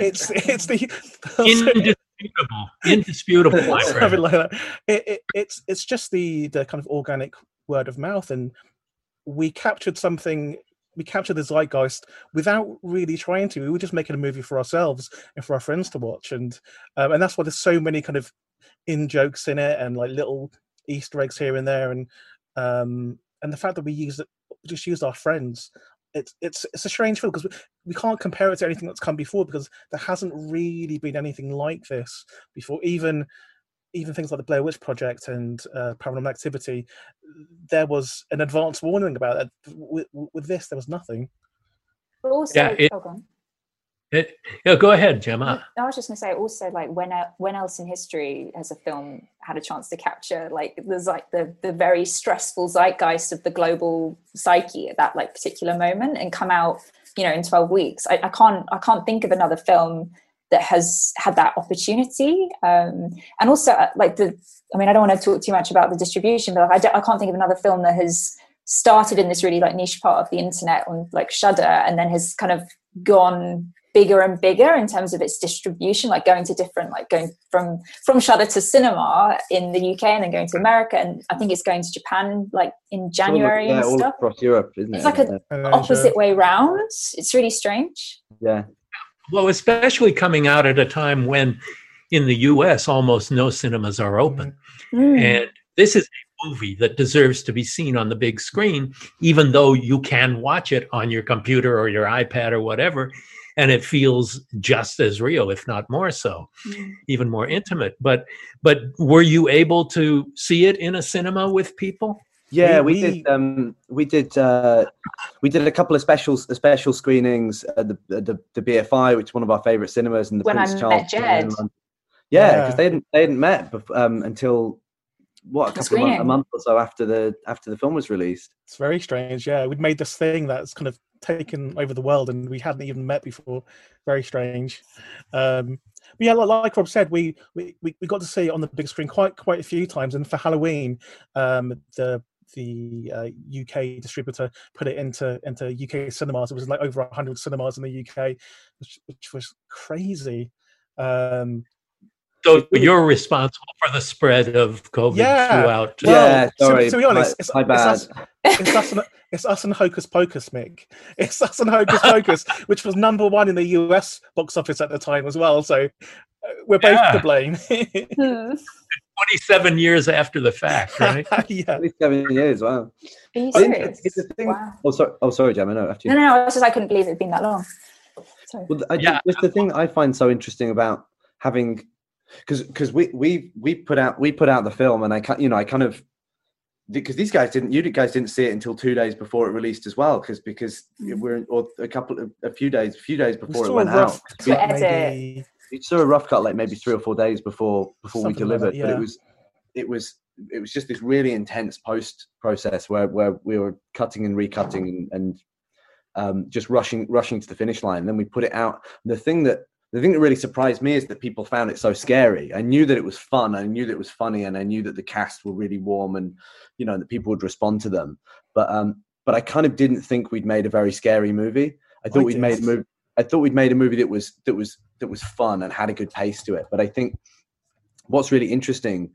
it's it's the Indisputable, indisputable. something like that. It, it, it's it's just the the kind of organic word of mouth, and we captured something. We captured the zeitgeist without really trying to. We were just making a movie for ourselves and for our friends to watch, and um, and that's why there's so many kind of in jokes in it and like little Easter eggs here and there, and um, and the fact that we use just used our friends. It's it's it's a strange film because we, we can't compare it to anything that's come before because there hasn't really been anything like this before. Even even things like the Blair Witch Project and uh, Paranormal Activity, there was an advance warning about it. With, with this, there was nothing. But also, Yeah, it- oh, go on. It, yeah, go ahead, Gemma. I was just going to say also like when uh, when else in history has a film had a chance to capture like there's like the the very stressful zeitgeist of the global psyche at that like particular moment and come out you know in 12 weeks I, I can't I can't think of another film that has had that opportunity. Um and also uh, like the I mean I don't want to talk too much about the distribution but like, I, I can't think of another film that has started in this really like niche part of the internet on like Shudder and then has kind of gone bigger and bigger in terms of its distribution like going to different like going from from Shudder to cinema in the UK and then going to America and I think it's going to Japan like in January yeah, and all stuff. across Europe, isn't It's it? like an And opposite way round. It's really strange. Yeah. Well, especially coming out at a time when in the US almost no cinemas are open. Mm. And this is a movie that deserves to be seen on the big screen, even though you can watch it on your computer or your iPad or whatever. And it feels just as real, if not more so, Mm. even more intimate. But but were you able to see it in a cinema with people? Yeah, We- we, we- did. Um, we did. Uh, we did a couple of special special screenings at the at the, the BFI, which is one of our favorite cinemas in the When I Prince met Charles. Cinema Jed. Yeah, because Yeah. they hadn't they hadn't met bef- um, until what a couple of months, a month or so after the after the film was released. It's very strange. Yeah, we'd made this thing that's kind of taken over the world, and we hadn't even met before. Very strange. Um, but yeah, like, like Rob said, we, we we we got to see it on the big screen quite quite a few times. And for Halloween, um, the the uh, UK distributor put it into into UK cinemas. It was like over hundred cinemas in the UK, which, which was crazy. Um, So you're responsible for the spread of COVID Yeah. throughout. Well, yeah, sorry. to be honest, my, it's- my it's bad. us- it's us and it's us and Hocus Pocus, Mick. It's us and Hocus Pocus, which was number one in the US box office at the time as well. So uh, we're both Yeah. to blame. Hmm. 27 years after the fact, right? yeah. At least seven years. Wow. Are you I think serious? it's the thing- Wow. Oh, sorry. Oh, sorry, Gemma. No, after you. No, no, no. I was just I couldn't believe it had been that long. Sorry. Well, I, Yeah. just the thing I find so interesting about having, because because we we we put out we put out the film and I can you know I kind of because these guys didn't you guys didn't see it until two days before it released as well because because we're or a couple of a few days a few days We before it went rough out. For We, edit. maybe. We saw a rough cut like maybe three or four days before before we Something like delivered, that, but it was it was it was just this really intense post process where where we were cutting and recutting and, and um, just rushing rushing to the finish line. And then we put it out. The thing that the thing that really surprised me is that people found it so scary. I knew that it was fun. I knew that it was funny, and I knew that the cast were really warm, and you know that people would respond to them. But um, but I kind of didn't think we'd made a very scary movie. I thought I we'd made a movie. I thought we'd made a movie that was that was that was fun and had a good pace to it. But I think what's really interesting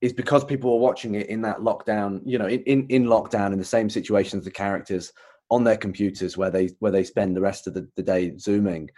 is because people were watching it in that lockdown, you know, in, in, in lockdown in the same situation as the characters on their computers where they where they spend the rest of the, the day zooming.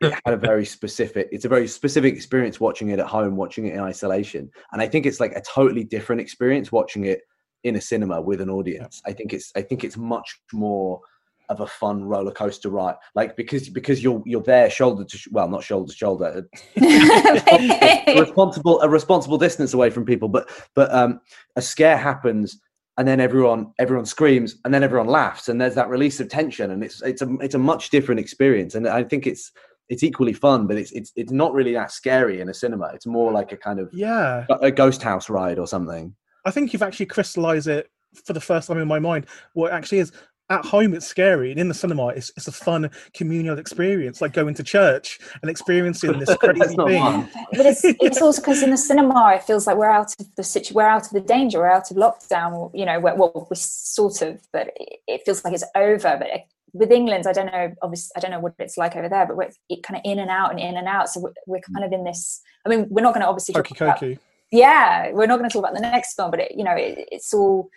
It had a very specific, it's a very specific experience watching it at home, watching it in isolation. And I think it's like a totally different experience watching it in a cinema with an audience. I think it's I think it's much more of a fun roller coaster ride. Like because because you're you're there shoulder to sh- well not shoulder to shoulder a responsible a responsible distance away from people but but um a scare happens and then everyone everyone screams and then everyone laughs and there's that release of tension and it's it's a it's a much different experience and i think it's it's equally fun but it's it's it's not really that scary in a cinema it's more like a kind of Yeah. a ghost house ride or something I think you've actually crystallized it for the first time in my mind. What it actually is at home, it's scary, and in the cinema, it's, it's a fun communal experience, like going to church and experiencing this crazy thing. but it's it's also because in the cinema it feels like we're out of the situ- we're out of the danger we're out of lockdown you know we're, well we're sort of but it, it feels like it's over but it, with England I don't know obviously I don't know what it's like over there but we're it kind of in and out and in and out so we're, we're kind of in this I mean we're not going to obviously talk Hokey about, yeah we're not going to talk about the next film but it, you know it, it's all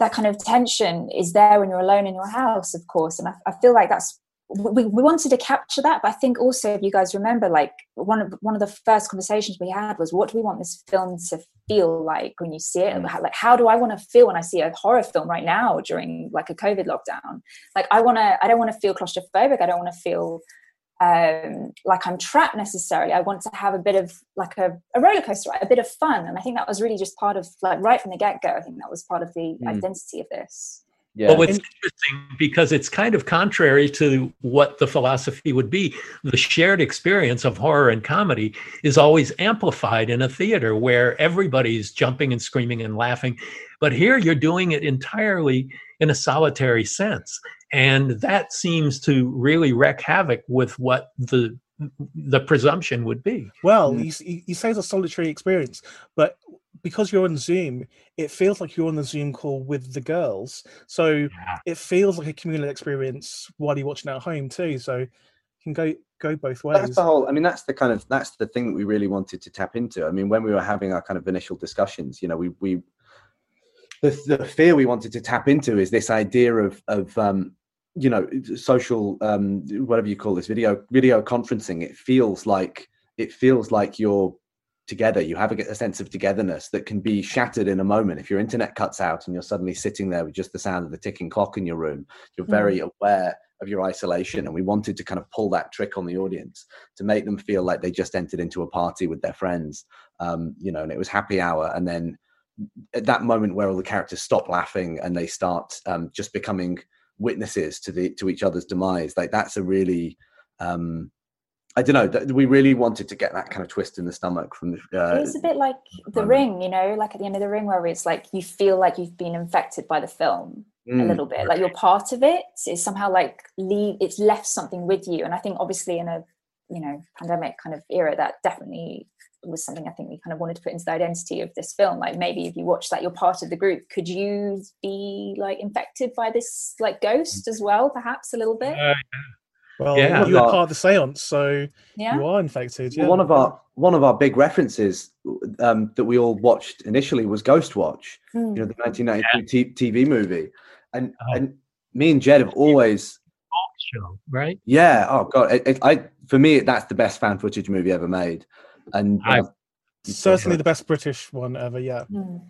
that kind of tension is there when you're alone in your house of course. And I, I feel like that's we, we wanted to capture that but i think also if you guys remember like one of one of the first conversations we had was what do we want this film to feel like when you see it? Mm. like how do i want to feel when i see a horror film right now during like a covid lockdown? Like i want to i don't want to feel claustrophobic. I don't want to feel um, like I'm trapped necessarily. I want to have a bit of like a, a roller coaster, a bit of fun, and I think that was really just part of like right from the get go. I think that was part of the mm. identity of this. Yeah. Well, it's interesting because it's kind of contrary to what the philosophy would be. The shared experience of horror and comedy is always amplified in a theater where everybody's jumping and screaming and laughing. But here you're doing it entirely in a solitary sense. And that seems to really wreak havoc with what the the presumption would be. Well, mm. you, you say it's a solitary experience, but because you're on Zoom, it feels like you're on the Zoom call with the girls. So yeah. it feels like a communal experience while you're watching at home too. So you can go go both ways. That's the whole. I mean, that's the kind of that's the thing that we really wanted to tap into. I mean, when we were having our kind of initial discussions, you know, we we the, the fear we wanted to tap into is this idea of of um, you know social um, whatever you call this video video conferencing. It feels like it feels like you're together. You have a, a, sense of togetherness that can be shattered in a moment. If your internet cuts out and you're suddenly sitting there with just the sound of the ticking clock in your room, you're hmm. very mm. aware of your isolation. And we wanted to kind of pull that trick on the audience to make them feel like they just entered into a party with their friends, um, you know, and it was happy hour. And then at that moment where all the characters stop laughing and they start um, just becoming witnesses to the to each other's demise, like that's a really um, I don't know. We really wanted to get that kind of twist in the stomach from the. Uh, it's a bit like the ring, you know, like at the end of the ring, where it's like you feel like you've been infected by the film mm. a little bit, like you're part of it. It's somehow like leave. It's left something with you, and I think obviously in a you know pandemic kind of era, that definitely was something I think we kind of wanted to put into the identity of this film. Like maybe if you watch that, you're part of the group. Could you be like infected by this like ghost as well, perhaps a little bit? Uh, well, yeah. you're part of the seance, so yeah. you are infected. Yeah. Well, one of our one of our big references um, that we all watched initially was Ghost Watch, mm. you know, the 1992 yeah. t- TV movie, and oh. and me and Jed have always show, right? Yeah. Oh god, it, it, I for me that's the best found footage movie ever made, and uh, certainly the best British one ever. Yeah. Mm.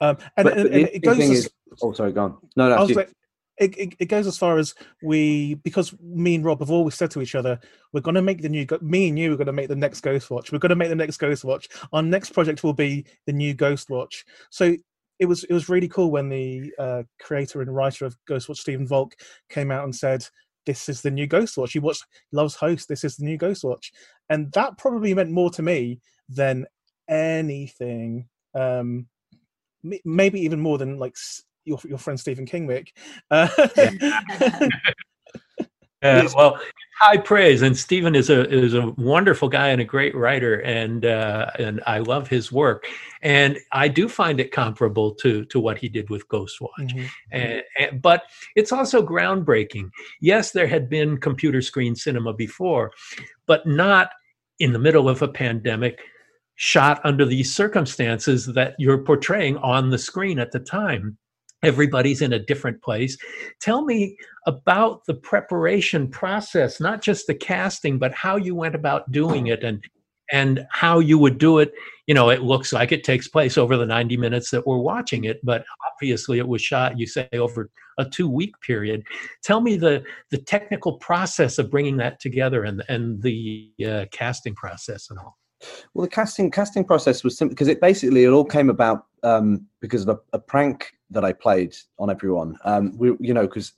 Um, and, but, and, and it goes. As, is, oh, sorry, gone. No, no. Like, it, it, it, goes as far as we because me and Rob have always said to each other, we're going to make the new. Me and you are going to make the next Ghost Watch. We're going to make the next Ghost Watch. Our next project will be the new Ghost Watch. So it was it was really cool when the uh, creator and writer of Ghost Watch, Stephen Volk, came out and said, "This is the new Ghost Watch." He watched loves host. This is the new Ghost Watch, and that probably meant more to me than anything. Um, maybe even more than like your your friend Stephen King, Mick. Uh, uh, well, high praise, and Stephen is a is a wonderful guy and a great writer, and uh, and I love his work, and I do find it comparable to to what he did with Ghostwatch, mm-hmm. and, and, but it's also groundbreaking. Yes, there had been computer screen cinema before, but not in the middle of a pandemic shot under these circumstances that you're portraying on the screen at the time everybody's in a different place. Tell me about the preparation process, not just the casting, but how you went about doing it and and how you would do it. You know, it looks like it takes place over the 90 minutes that we're watching it, but obviously it was shot, you say, over a two week period. Tell me the the technical process of bringing that together and and the uh, casting process and all. Well, the casting casting process was simple because it basically it all came about um, because of a, a, prank that I played on everyone. Um, we, you know, because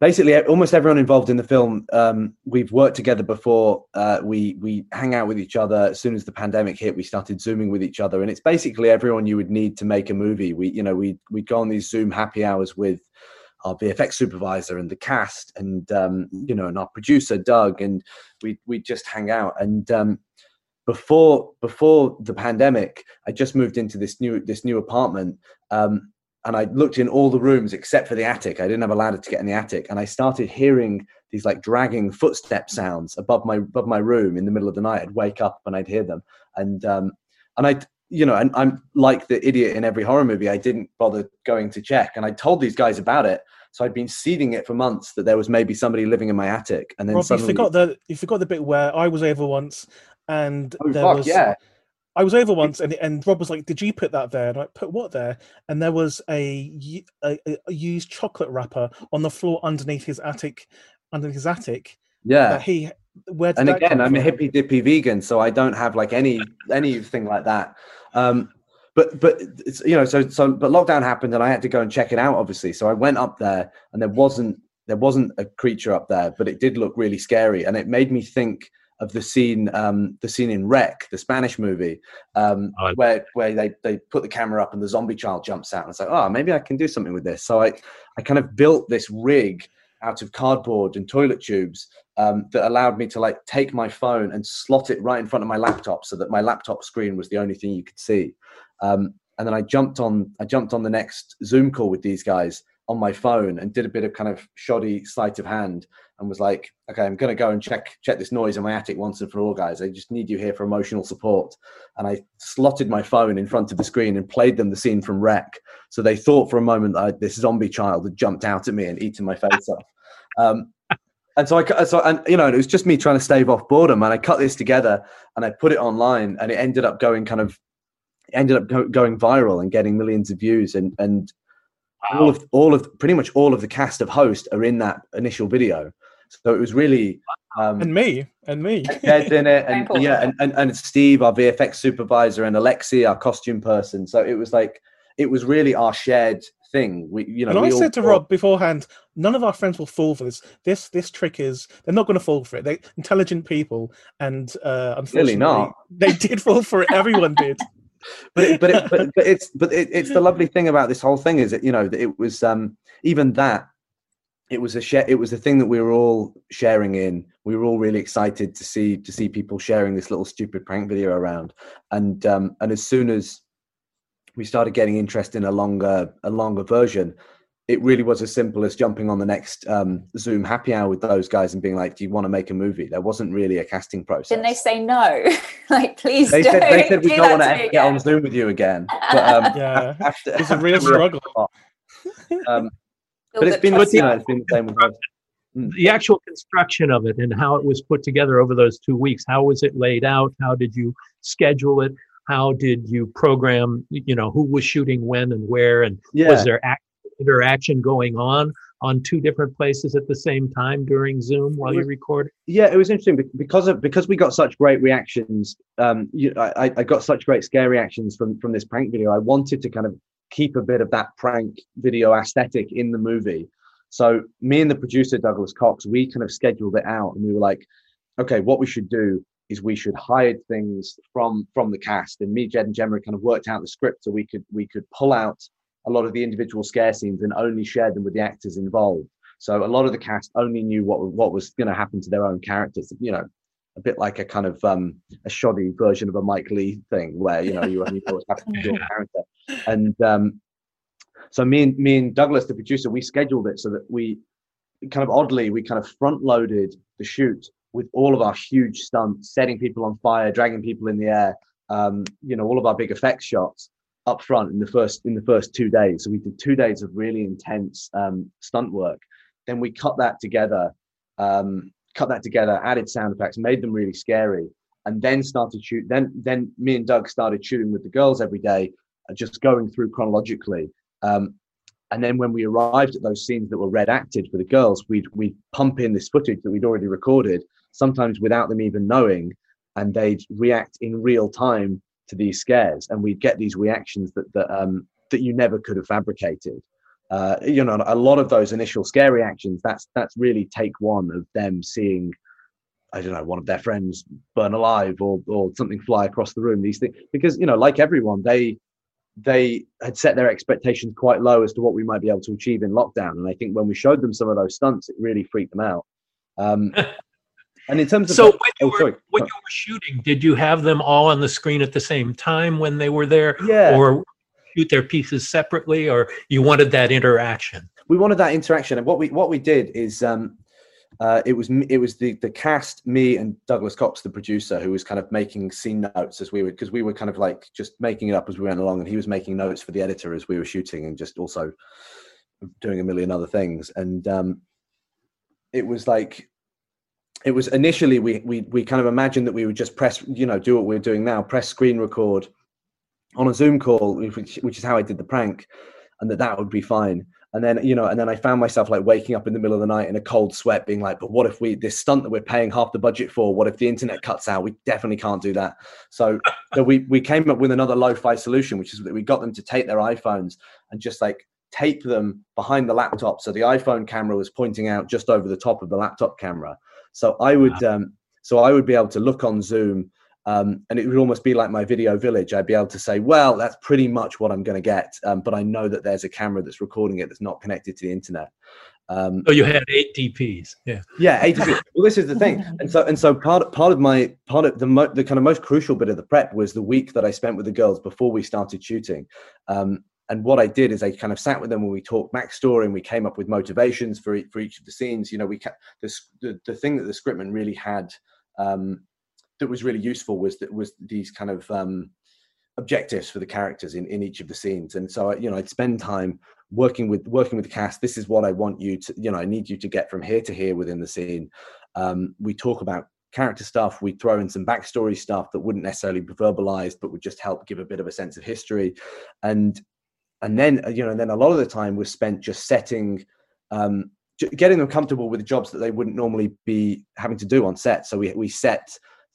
basically almost everyone involved in the film um, we've worked together before. Uh, we we hang out with each other. As soon as the pandemic hit, we started zooming with each other, and it's basically everyone you would need to make a movie. We you know we we go on these Zoom happy hours with our VFX supervisor and the cast, and um, you know, and our producer Doug, and we we just hang out and um, before before the pandemic, I just moved into this new this new apartment, um, and I looked in all the rooms except for the attic. I didn't have a ladder to get in the attic, and I started hearing these like dragging footstep sounds above my above my room in the middle of the night. I'd wake up and I'd hear them, and um, and I you know, and I'm like the idiot in every horror movie. I didn't bother going to check, and I told these guys about it, So I'd been seeding it for months that there was maybe somebody living in my attic, and then Rob, suddenly, you forgot the you forgot the bit where I was over once, and oh, there fuck, was yeah, I was over once, and and Rob was like, "Did you put that there?" And I put what there? And there was a a used chocolate wrapper on the floor underneath his attic, underneath his attic. yeah. That he where and again i'm a hippy dippy vegan so i don't have like any anything like that um but but it's you know so so but lockdown happened and i had to go and check it out obviously so i went up there and there wasn't there wasn't a creature up there but it did look really scary and it made me think of the scene um the scene in REC the spanish movie um Oh, where where they they put the camera up and the zombie child jumps out and it's like oh maybe i can do something with this so i i kind of built this rig out of cardboard and toilet tubes um, that allowed me to like take my phone and slot it right in front of my laptop so that my laptop screen was the only thing you could see. Um, and then I jumped on I jumped on the next Zoom call with these guys on my phone and did a bit of kind of shoddy sleight of hand and was like, okay, I'm gonna go and check check this noise in my attic once and for all, guys. I just need you here for emotional support. And I slotted my phone in front of the screen and played them the scene from REC. So they thought for a moment that I, this zombie child had jumped out at me and eaten my face off. Um, and so I, so and you know, it was just me trying to stave off boredom, and I cut this together and I put it online, and it ended up going kind of, ended up go, going viral and getting millions of views, and and all of all of pretty much all of the cast of Host are in that initial video, so it was really. Um, and me and me. Jed's in it, and yeah, and, and, and Steve, our VFX supervisor, and Alexi, our costume person. So it was like it was really our shared thing. We, you know, and I we all said to Rob beforehand, none of our friends will fall for this. This this trick is they're not going to fall for it. They're intelligent people, and uh, unfortunately, Clearly not. They did fall for it. Everyone did. but it, but, it, but but it's but it, it's the lovely thing about this whole thing is that you know that it was um even that it was a share it was a thing that we were all sharing in. We were all really excited to see to see people sharing this little stupid prank video around. And um and as soon as we started getting interest in a longer a longer version it really was as simple as jumping on the next um, Zoom happy hour with those guys and being like, "Do you want to make a movie?" There wasn't really a casting process. Didn't they say no? like, please They don't. said, they said we do don't want to to ever get on. Zoom with you again. But, um, Yeah, after, it's a real after we were- struggle. Um, but it's up been, trust. you know, it's been the same with us. the actual construction of it and how it was put together over those two weeks how was it laid out how did you schedule it how did you program you know who was shooting when and where and Yeah. was there act- interaction going on on two different places at the same time during zoom while you record? yeah, it was interesting because of because we got such great reactions. Um, you, I, I- got such great scare reactions from from this prank video. I wanted to kind of keep a bit of that prank video aesthetic in the movie. So me and the producer Douglas Cox, we kind of scheduled it out, and we were like, okay, what we should do is we should hide things from from the cast. And me, Jed, and Gemma kind of worked out the script so we could we could pull out a lot of the individual scare scenes and only shared them with the actors involved. So a lot of the cast only knew what what was going to happen to their own characters. You know, a bit like a kind of um, a shoddy version of a Mike Leigh thing, where you know you only know what's happening to your character. And um, so me and me and Douglas, the producer, we scheduled it so that we kind of oddly we kind of front loaded the shoot with all of our huge stunts, setting people on fire, dragging people in the air. Um, you know, all of our big effects shots up front in the first in the first two days. So we did two days of really intense um, stunt work. Then we cut that together, um, cut that together, added sound effects, made them really scary, and then started shoot. Then then me and Doug started shooting with the girls every day, uh, just going through chronologically. Um, and then when we arrived at those scenes that were red acted for the girls, we'd we'd pump in this footage that we'd already recorded, sometimes without them even knowing, and they'd react in real time to these scares, and we'd get these reactions that that um, that you never could have fabricated. Uh, you know, a lot of those initial scare reactions. That's that's really take one of them seeing, I don't know, one of their friends burn alive or or something fly across the room. These things, because you know, like everyone, they they had set their expectations quite low as to what we might be able to achieve in lockdown. And I think when we showed them some of those stunts, it really freaked them out. Um, and in terms of so the- when you, oh, were, when you were shooting did you have them all on the screen at the same time when they were there? Yeah, or shoot their pieces separately or you wanted that interaction? We wanted that interaction, and what we what we did is um, uh, it was it was the the cast, me and Douglas Cox, the producer, who was kind of making scene notes as we were because we were kind of like just making it up as we went along, and he was making notes for the editor as we were shooting, and just also doing a million other things, and um, it was like it was initially we we we kind of imagined that we would just press you know do what we're doing now press screen record on a zoom call which, which is how i did the prank and that that would be fine. And then you know and then i found myself like waking up in the middle of the night in a cold sweat being like but what if we this stunt that we're paying half the budget for what if the internet cuts out? We definitely can't do that. So, so we we came up with another lo-fi solution which is that we got them to take their iphones and just like tape them behind the laptop so the iphone camera was pointing out just over the top of the laptop camera so I would, um, so I would be able to look on Zoom, um, and it would almost be like my video village. I'd be able to say, well, that's pretty much what I'm going to get, um, but I know that there's a camera that's recording it that's not connected to the internet. Um, so you had eight DPs, yeah, yeah, eight DPs. well, this is the thing, and so and so part part of my part of the mo- the kind of most crucial bit of the prep was the week that I spent with the girls before we started shooting. Um, and what I did is I kind of sat with them when we talked backstory and we came up with motivations for each, for each of the scenes. You know, we the, the, the thing that the scriptman really had um, that was really useful was that was these kind of um, objectives for the characters in, in each of the scenes. And so you know, I'd spend time working with working with the cast. This is what I want you to you know I need you to get from here to here within the scene. Um, we talk about character stuff. We throw in some backstory stuff that wouldn't necessarily be verbalized, but would just help give a bit of a sense of history. And and then uh, you know and then a lot of the time was spent just setting um, getting them comfortable with the jobs that they wouldn't normally be having to do on set. So we, we set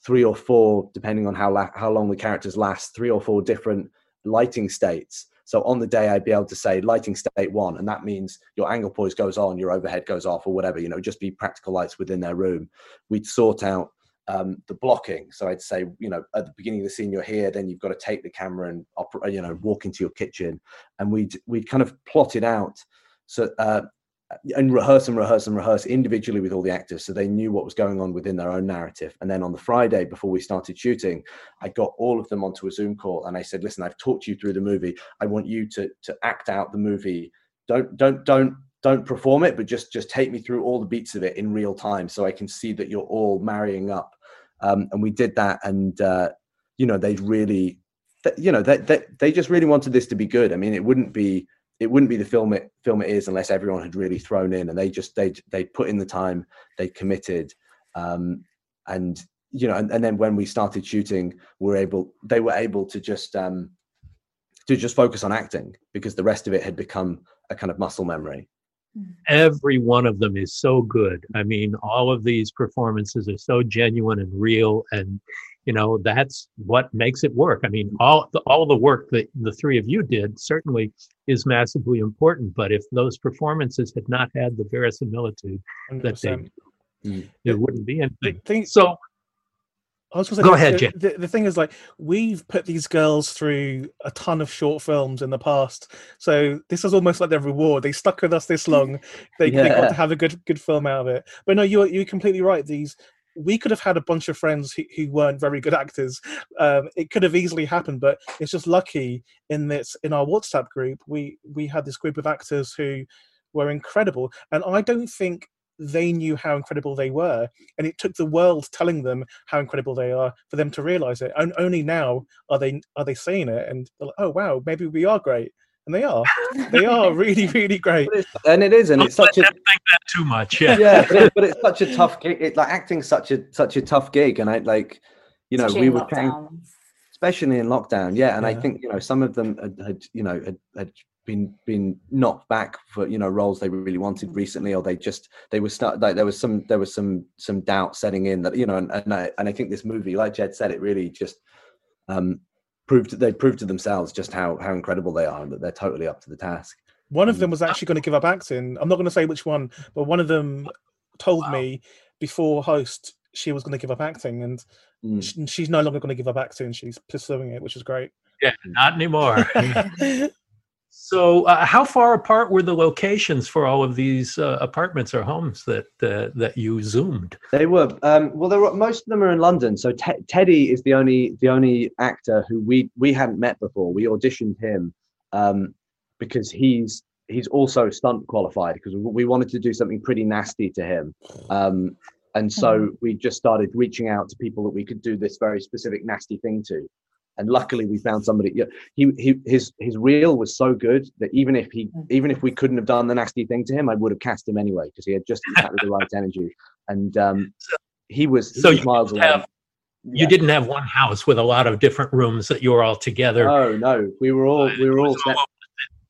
three or four depending on how la- how long the characters last three or four different lighting states. So on the day i'd be able to say lighting state one and that means your angle poise goes on your overhead goes off or whatever you know just be practical lights within their room. We'd sort out um, the blocking. So I'd say, you know, at the beginning of the scene, you're here, then you've got to take the camera and operate, you know, walk into your kitchen, and we'd we'd kind of plot it out so uh, and rehearse and rehearse and rehearse individually with all the actors, so they knew what was going on within their own narrative. And then on the Friday before we started shooting, I got all of them onto a Zoom call, and I said, "Listen, I've talked you through the movie. I want you to to act out the movie. Don't don't don't." Don't perform it but just just take me through all the beats of it in real time so i can see that you're all marrying up. Um, and we did that and uh, you know they really you know they, they, they just really wanted this to be good. I mean it wouldn't be it wouldn't be the film it film it is unless everyone had really thrown in and they just they they put in the time they committed um, and you know and, and then when we started shooting we're able they were able to just um to just focus on acting because the rest of it had become a kind of muscle memory Every one of them is so good. I mean, all of these performances are so genuine and real, and you know that's what makes it work. I mean, all the, all the work that the three of you did certainly is massively important. But if those performances had not had the verisimilitude 100%. that they, mm. it wouldn't be anything. So I was Go ahead, the, the, the, thing is, like, we've put these girls through a ton of short films in the past, so this is almost like their reward. They stuck with us this long; they, yeah. they got to have a good good film out of it. But no, you're you're completely right. These we could have had a bunch of friends who, who weren't very good actors. Um, it could have easily happened, but it's just lucky in this in our WhatsApp group we we had this group of actors who were incredible, and I don't think they knew how incredible they were and it took the world telling them how incredible they are for them to realize it. And only now are they are they saying it and like, oh wow maybe we are great. And they are. They are really really great. And it is and it's such a think that too much yeah. Yeah but, it, but, it's such a tough gig it, like acting such a such a tough gig and i like you know especially we were trying especially in lockdown yeah and yeah. i think you know some of them had, had you know had, had been been knocked back for you know roles they really wanted recently or they just they were start like there was some there was some some doubt setting in that you know and and I, and I think this movie like Jed said it really just um proved they proved to themselves just how how incredible they are and that they're totally up to the task one of them was actually going to give up acting i'm not going to say which one but one of them told wow. me before host she was going to give up acting and mm. she's no longer going to give up acting she's pursuing it which is great yeah not anymore So, uh, how far apart were the locations for all of these uh, apartments or homes that uh, that you zoomed? They were um, well. There were, most of them are in London. So Te- Teddy is the only the only actor who we we hadn't met before. We auditioned him um, because he's he's also stunt qualified because we wanted to do something pretty nasty to him. Um, and so hmm. we just started reaching out to people that we could do this very specific nasty thing to. And luckily we found somebody yeah, he, he his his reel was so good that even if he Mm. even if we couldn't have done the nasty thing to him i would have cast him anyway because he had just exactly the right energy. And um he was he So was you miles didn't away. have- You didn't have one house with a lot of different rooms that you were all together. oh no we were all we were all set.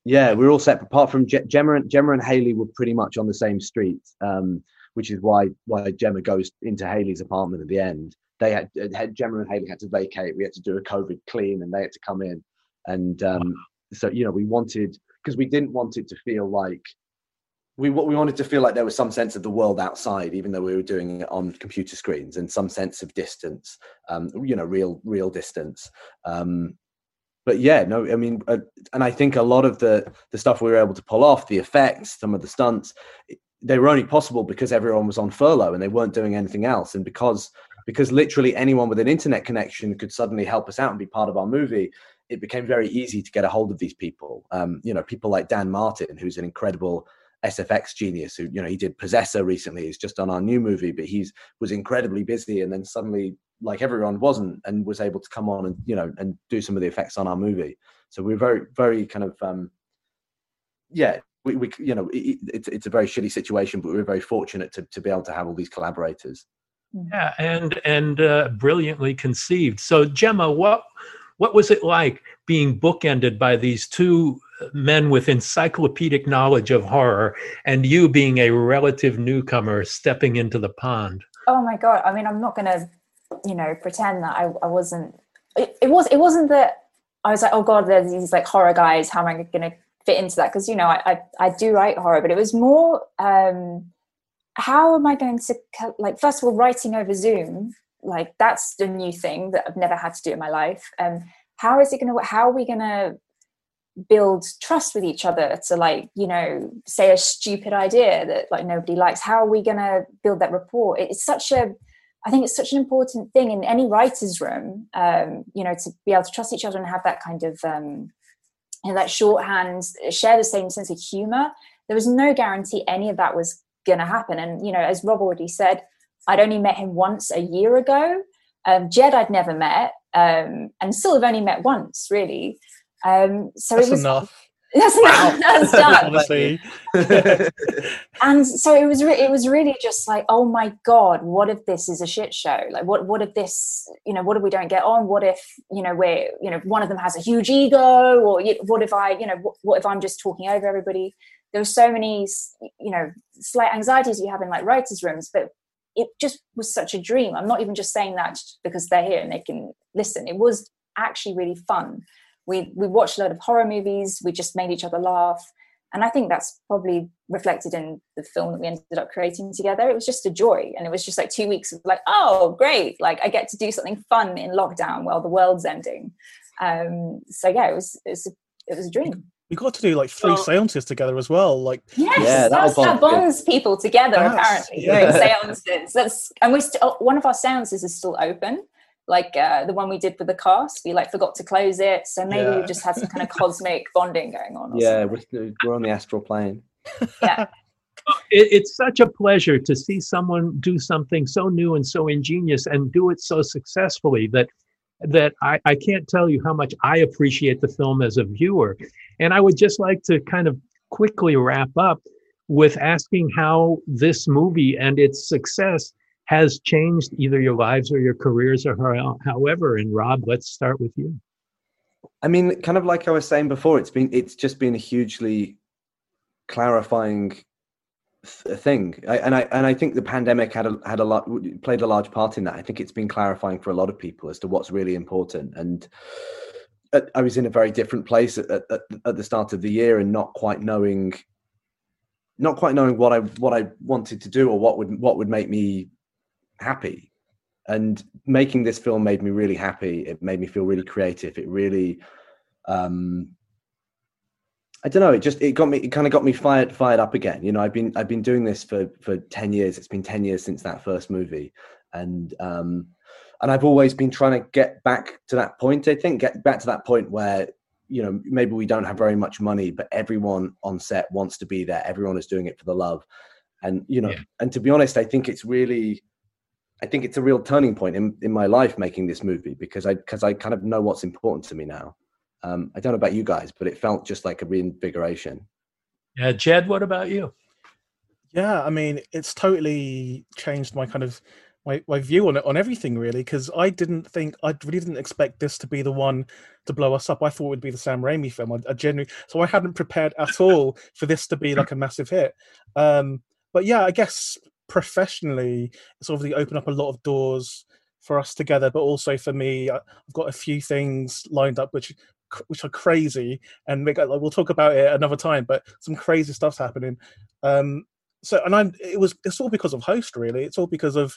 Yeah we were all set apart from Je- gemma and gemma and haley were pretty much on the same street um which is why why gemma goes into haley's apartment at the end they had, had gemma and haley had to vacate. We had to do a covid clean and they had to come in. And um so you know we wanted because we didn't want it to feel like we what we wanted to feel like there was some sense of the world outside even though we were doing it on computer screens and some sense of distance um you know real real distance. Um but yeah no i mean uh, and i think a lot of the the stuff we were able to pull off the effects some of the stunts they were only possible because everyone was on furlough and they weren't doing anything else. And because because literally anyone with an internet connection could suddenly help us out and be part of our movie it became very easy to get a hold of these people. Um, you know people like dan martin who's an incredible sfx genius who you know he did possessor recently he's just on our new movie but he's was incredibly busy and then suddenly like everyone wasn't and was able to come on and you know and do some of the effects on our movie. So we we're very very kind of um yeah we, we you know it, it's it's a very shitty situation but we're very fortunate to, to be able to have all these collaborators Yeah, and and uh, brilliantly conceived. So Gemma, what what was it like being bookended by these two men with encyclopedic knowledge of horror, and you being a relative newcomer stepping into the pond? Oh my god! I mean, I'm not gonna, you know, pretend that I, I wasn't. It, it was. It wasn't that I was like, oh god, there's these like horror guys. How am I gonna fit into that? Because you know, I, I I do write horror, but it was more. um How am I going to like? First of all, writing over Zoom, like that's the new thing that I've never had to do in my life. Um, how is it gonna? How are we gonna? build trust with each other to like you know say a stupid idea that like nobody likes how are we going to build that rapport it's such a i think it's such an important thing in any writer's room um you know to be able to trust each other and have that kind of um you know, that shorthand share the same sense of humor there was no guarantee any of that was going to happen and you know as rob already said i'd only met him once a year ago um jed i'd never met um and still have only met once really um, so That's it was enough. That's enough. That's done. Honestly, and so it was. Re- it was really just like, oh my god, what if this is a shit show? Like, what? What if this? You know, what if we don't get on? What if you know we're you know one of them has a huge ego, or you- what if I you know what, what if I'm just talking over everybody? There were so many you know slight anxieties you have in like writers' rooms, but it just was such a dream. I'm not even just saying that because they're here and they can listen. It was actually really fun. We we watched a lot of horror movies. We just made each other laugh, and I think that's probably reflected in the film that we ended up creating together. It was just a joy, and it was just like two weeks of like, oh, great! Like I get to do something fun in lockdown while the world's ending. Um, so yeah, it was it was a, it was a dream. We got to do like three So- seances together as well. Like, Yes, Yeah, that that's, was that fun. bonds people together. That's- apparently, yeah. doing seances. That's and we still one of our seances is still open. Like uh, the one we did with the cast, we like forgot to close it, so maybe Yeah. we just had some kind of cosmic bonding going on. or yeah something. we're, we're on the astral plane yeah. It, it's such a pleasure to see someone do something so new and so ingenious and do it so successfully that that I, I can't tell you how much I appreciate the film as a viewer. And I would just like to kind of quickly wrap up with asking how this movie and its success has changed either your lives or your careers or however. And Rob, let's start with you. I mean, kind of like I was saying before, it's been it's just been a hugely clarifying thing, I, and I and I think the pandemic had a had a lot played a large part in that. I think it's been clarifying for a lot of people as to what's really important. And I was in a very different place at, at, at the start of the year, and not quite knowing, not quite knowing what I what I wanted to do or what would what would make me happy and making this film made me really happy it made me feel really creative it really um i don't know it just it got me it kind of got me fired fired up again. You know i've been i've been doing this for for 10 years. It's been 10 years since that first movie. And um and i've always been trying to get back to that point i think get back to that point where you know maybe we don't have very much money but everyone on set wants to be there. Everyone is doing it for the love. And you know Yeah. and to be honest i think it's really I think it's a real turning point in, in my life making this movie because I because I kind of know what's important to me now. Um, I don't know about you guys, but it felt just like a reinvigoration. Yeah, Jed, what about you? Yeah, I mean, it's totally changed my kind of my, my view on it on everything really because I didn't think I really didn't expect this to be the one to blow us up. I thought it would be the Sam Raimi film. I, I genuinely so I hadn't prepared at all for this to be like a massive hit. Um, but yeah, I guess professionally, it's obviously opened up a lot of doors for us together. But also for me, I've got a few things lined up which which are crazy, and we'll talk about it another time. But some crazy stuff's happening. Um, so, and I'm it was it's all because of host really. It's all because of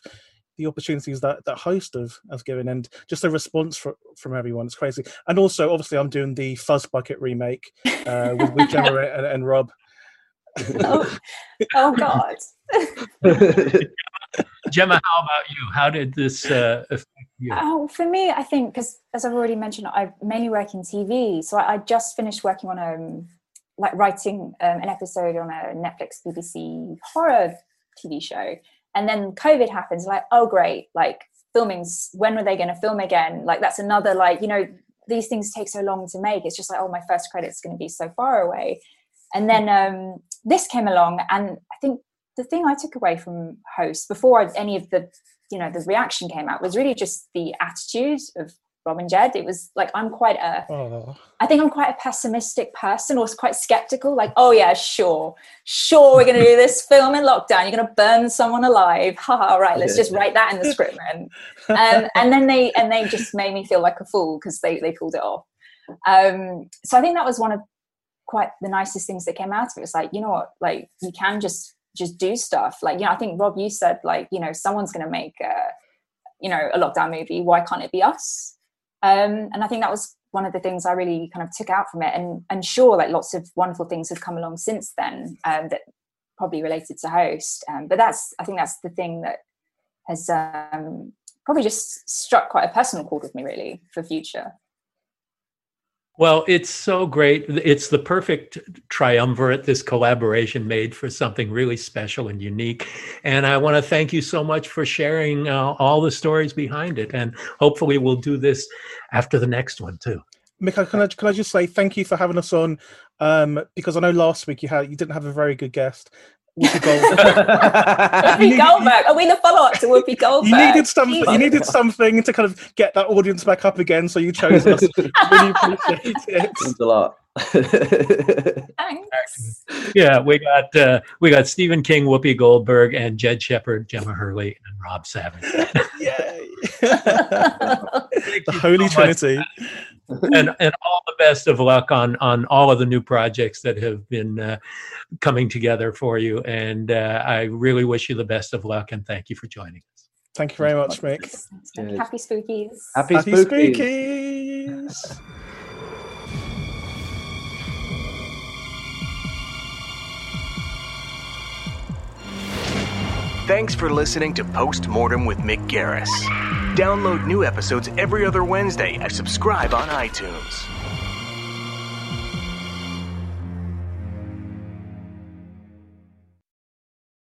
the opportunities that that host have has given and just the response for, from everyone it's crazy and also obviously i'm doing the Fuzzbucket remake uh, with, with gemma and, and rob oh, oh god gemma how about you? How did this uh, affect you? Oh for me i think because as i've already mentioned i mainly work in tv so i, I just finished working on a um, like writing um, an episode on a netflix bbc horror tv show. And then covid happens like oh great like filming's when were they going to film again? Like that's another like you know these things take so long to make. It's just like oh my first credit's going to be so far away. And then um, this came along and i think the thing i took away from host before any of the you know the reaction came out was really just the attitude of Rob and Jed. It was like I'm quite a, oh. I think I'm quite a pessimistic person, or quite skeptical. Like, oh yeah, sure, sure, we're going to do this film in lockdown. You're going to burn someone alive. Ha right. Let's just write that in the script, man. Um, and then they and they just made me feel like a fool because they they pulled it off. Um, so I think that was one of quite the nicest things that came out of it. It's like you know what, like you can just just do stuff. Like you know, I think Rob, you said like you know someone's going to make a you know a lockdown movie. Why can't it be us? Um, and I think that was one of the things I really kind of took out from it. And and sure, like lots of wonderful things have come along since then um, that probably related to host. Um, but that's I think that's the thing that has um, probably just struck quite a personal chord with me really for future. Well, it's so great. It's the perfect triumvirate, this collaboration made for something really special and unique. And I want to thank you so much for sharing uh, all the stories behind it. And hopefully, we'll do this after the next one, too. Mika, can I, can I just say thank you for having us on? Um, because I know last week you had you didn't have a very good guest, Whoopi Goldberg. Whoopi Goldberg. Are we the follow-up to Whoopi Goldberg? You needed something. You needed something to kind of get that audience back up again, so you chose us. really appreciate it. Thanks a lot. Thanks. Yeah, we got uh, we got Stephen King, Whoopi Goldberg, and Jed Shepherd, Gemma Hurley, and Rob Savage. Yay! the Holy so Trinity and and all the best of luck on on all of the new projects that have been uh, coming together for you. And uh, I really wish you the best of luck and thank you for joining us. Thank you very much, Mick. Happy spookies. Happy, Happy spookies. spookies. Thanks for listening to Postmortem with Mick Garris. Download new episodes every other Wednesday and subscribe on iTunes.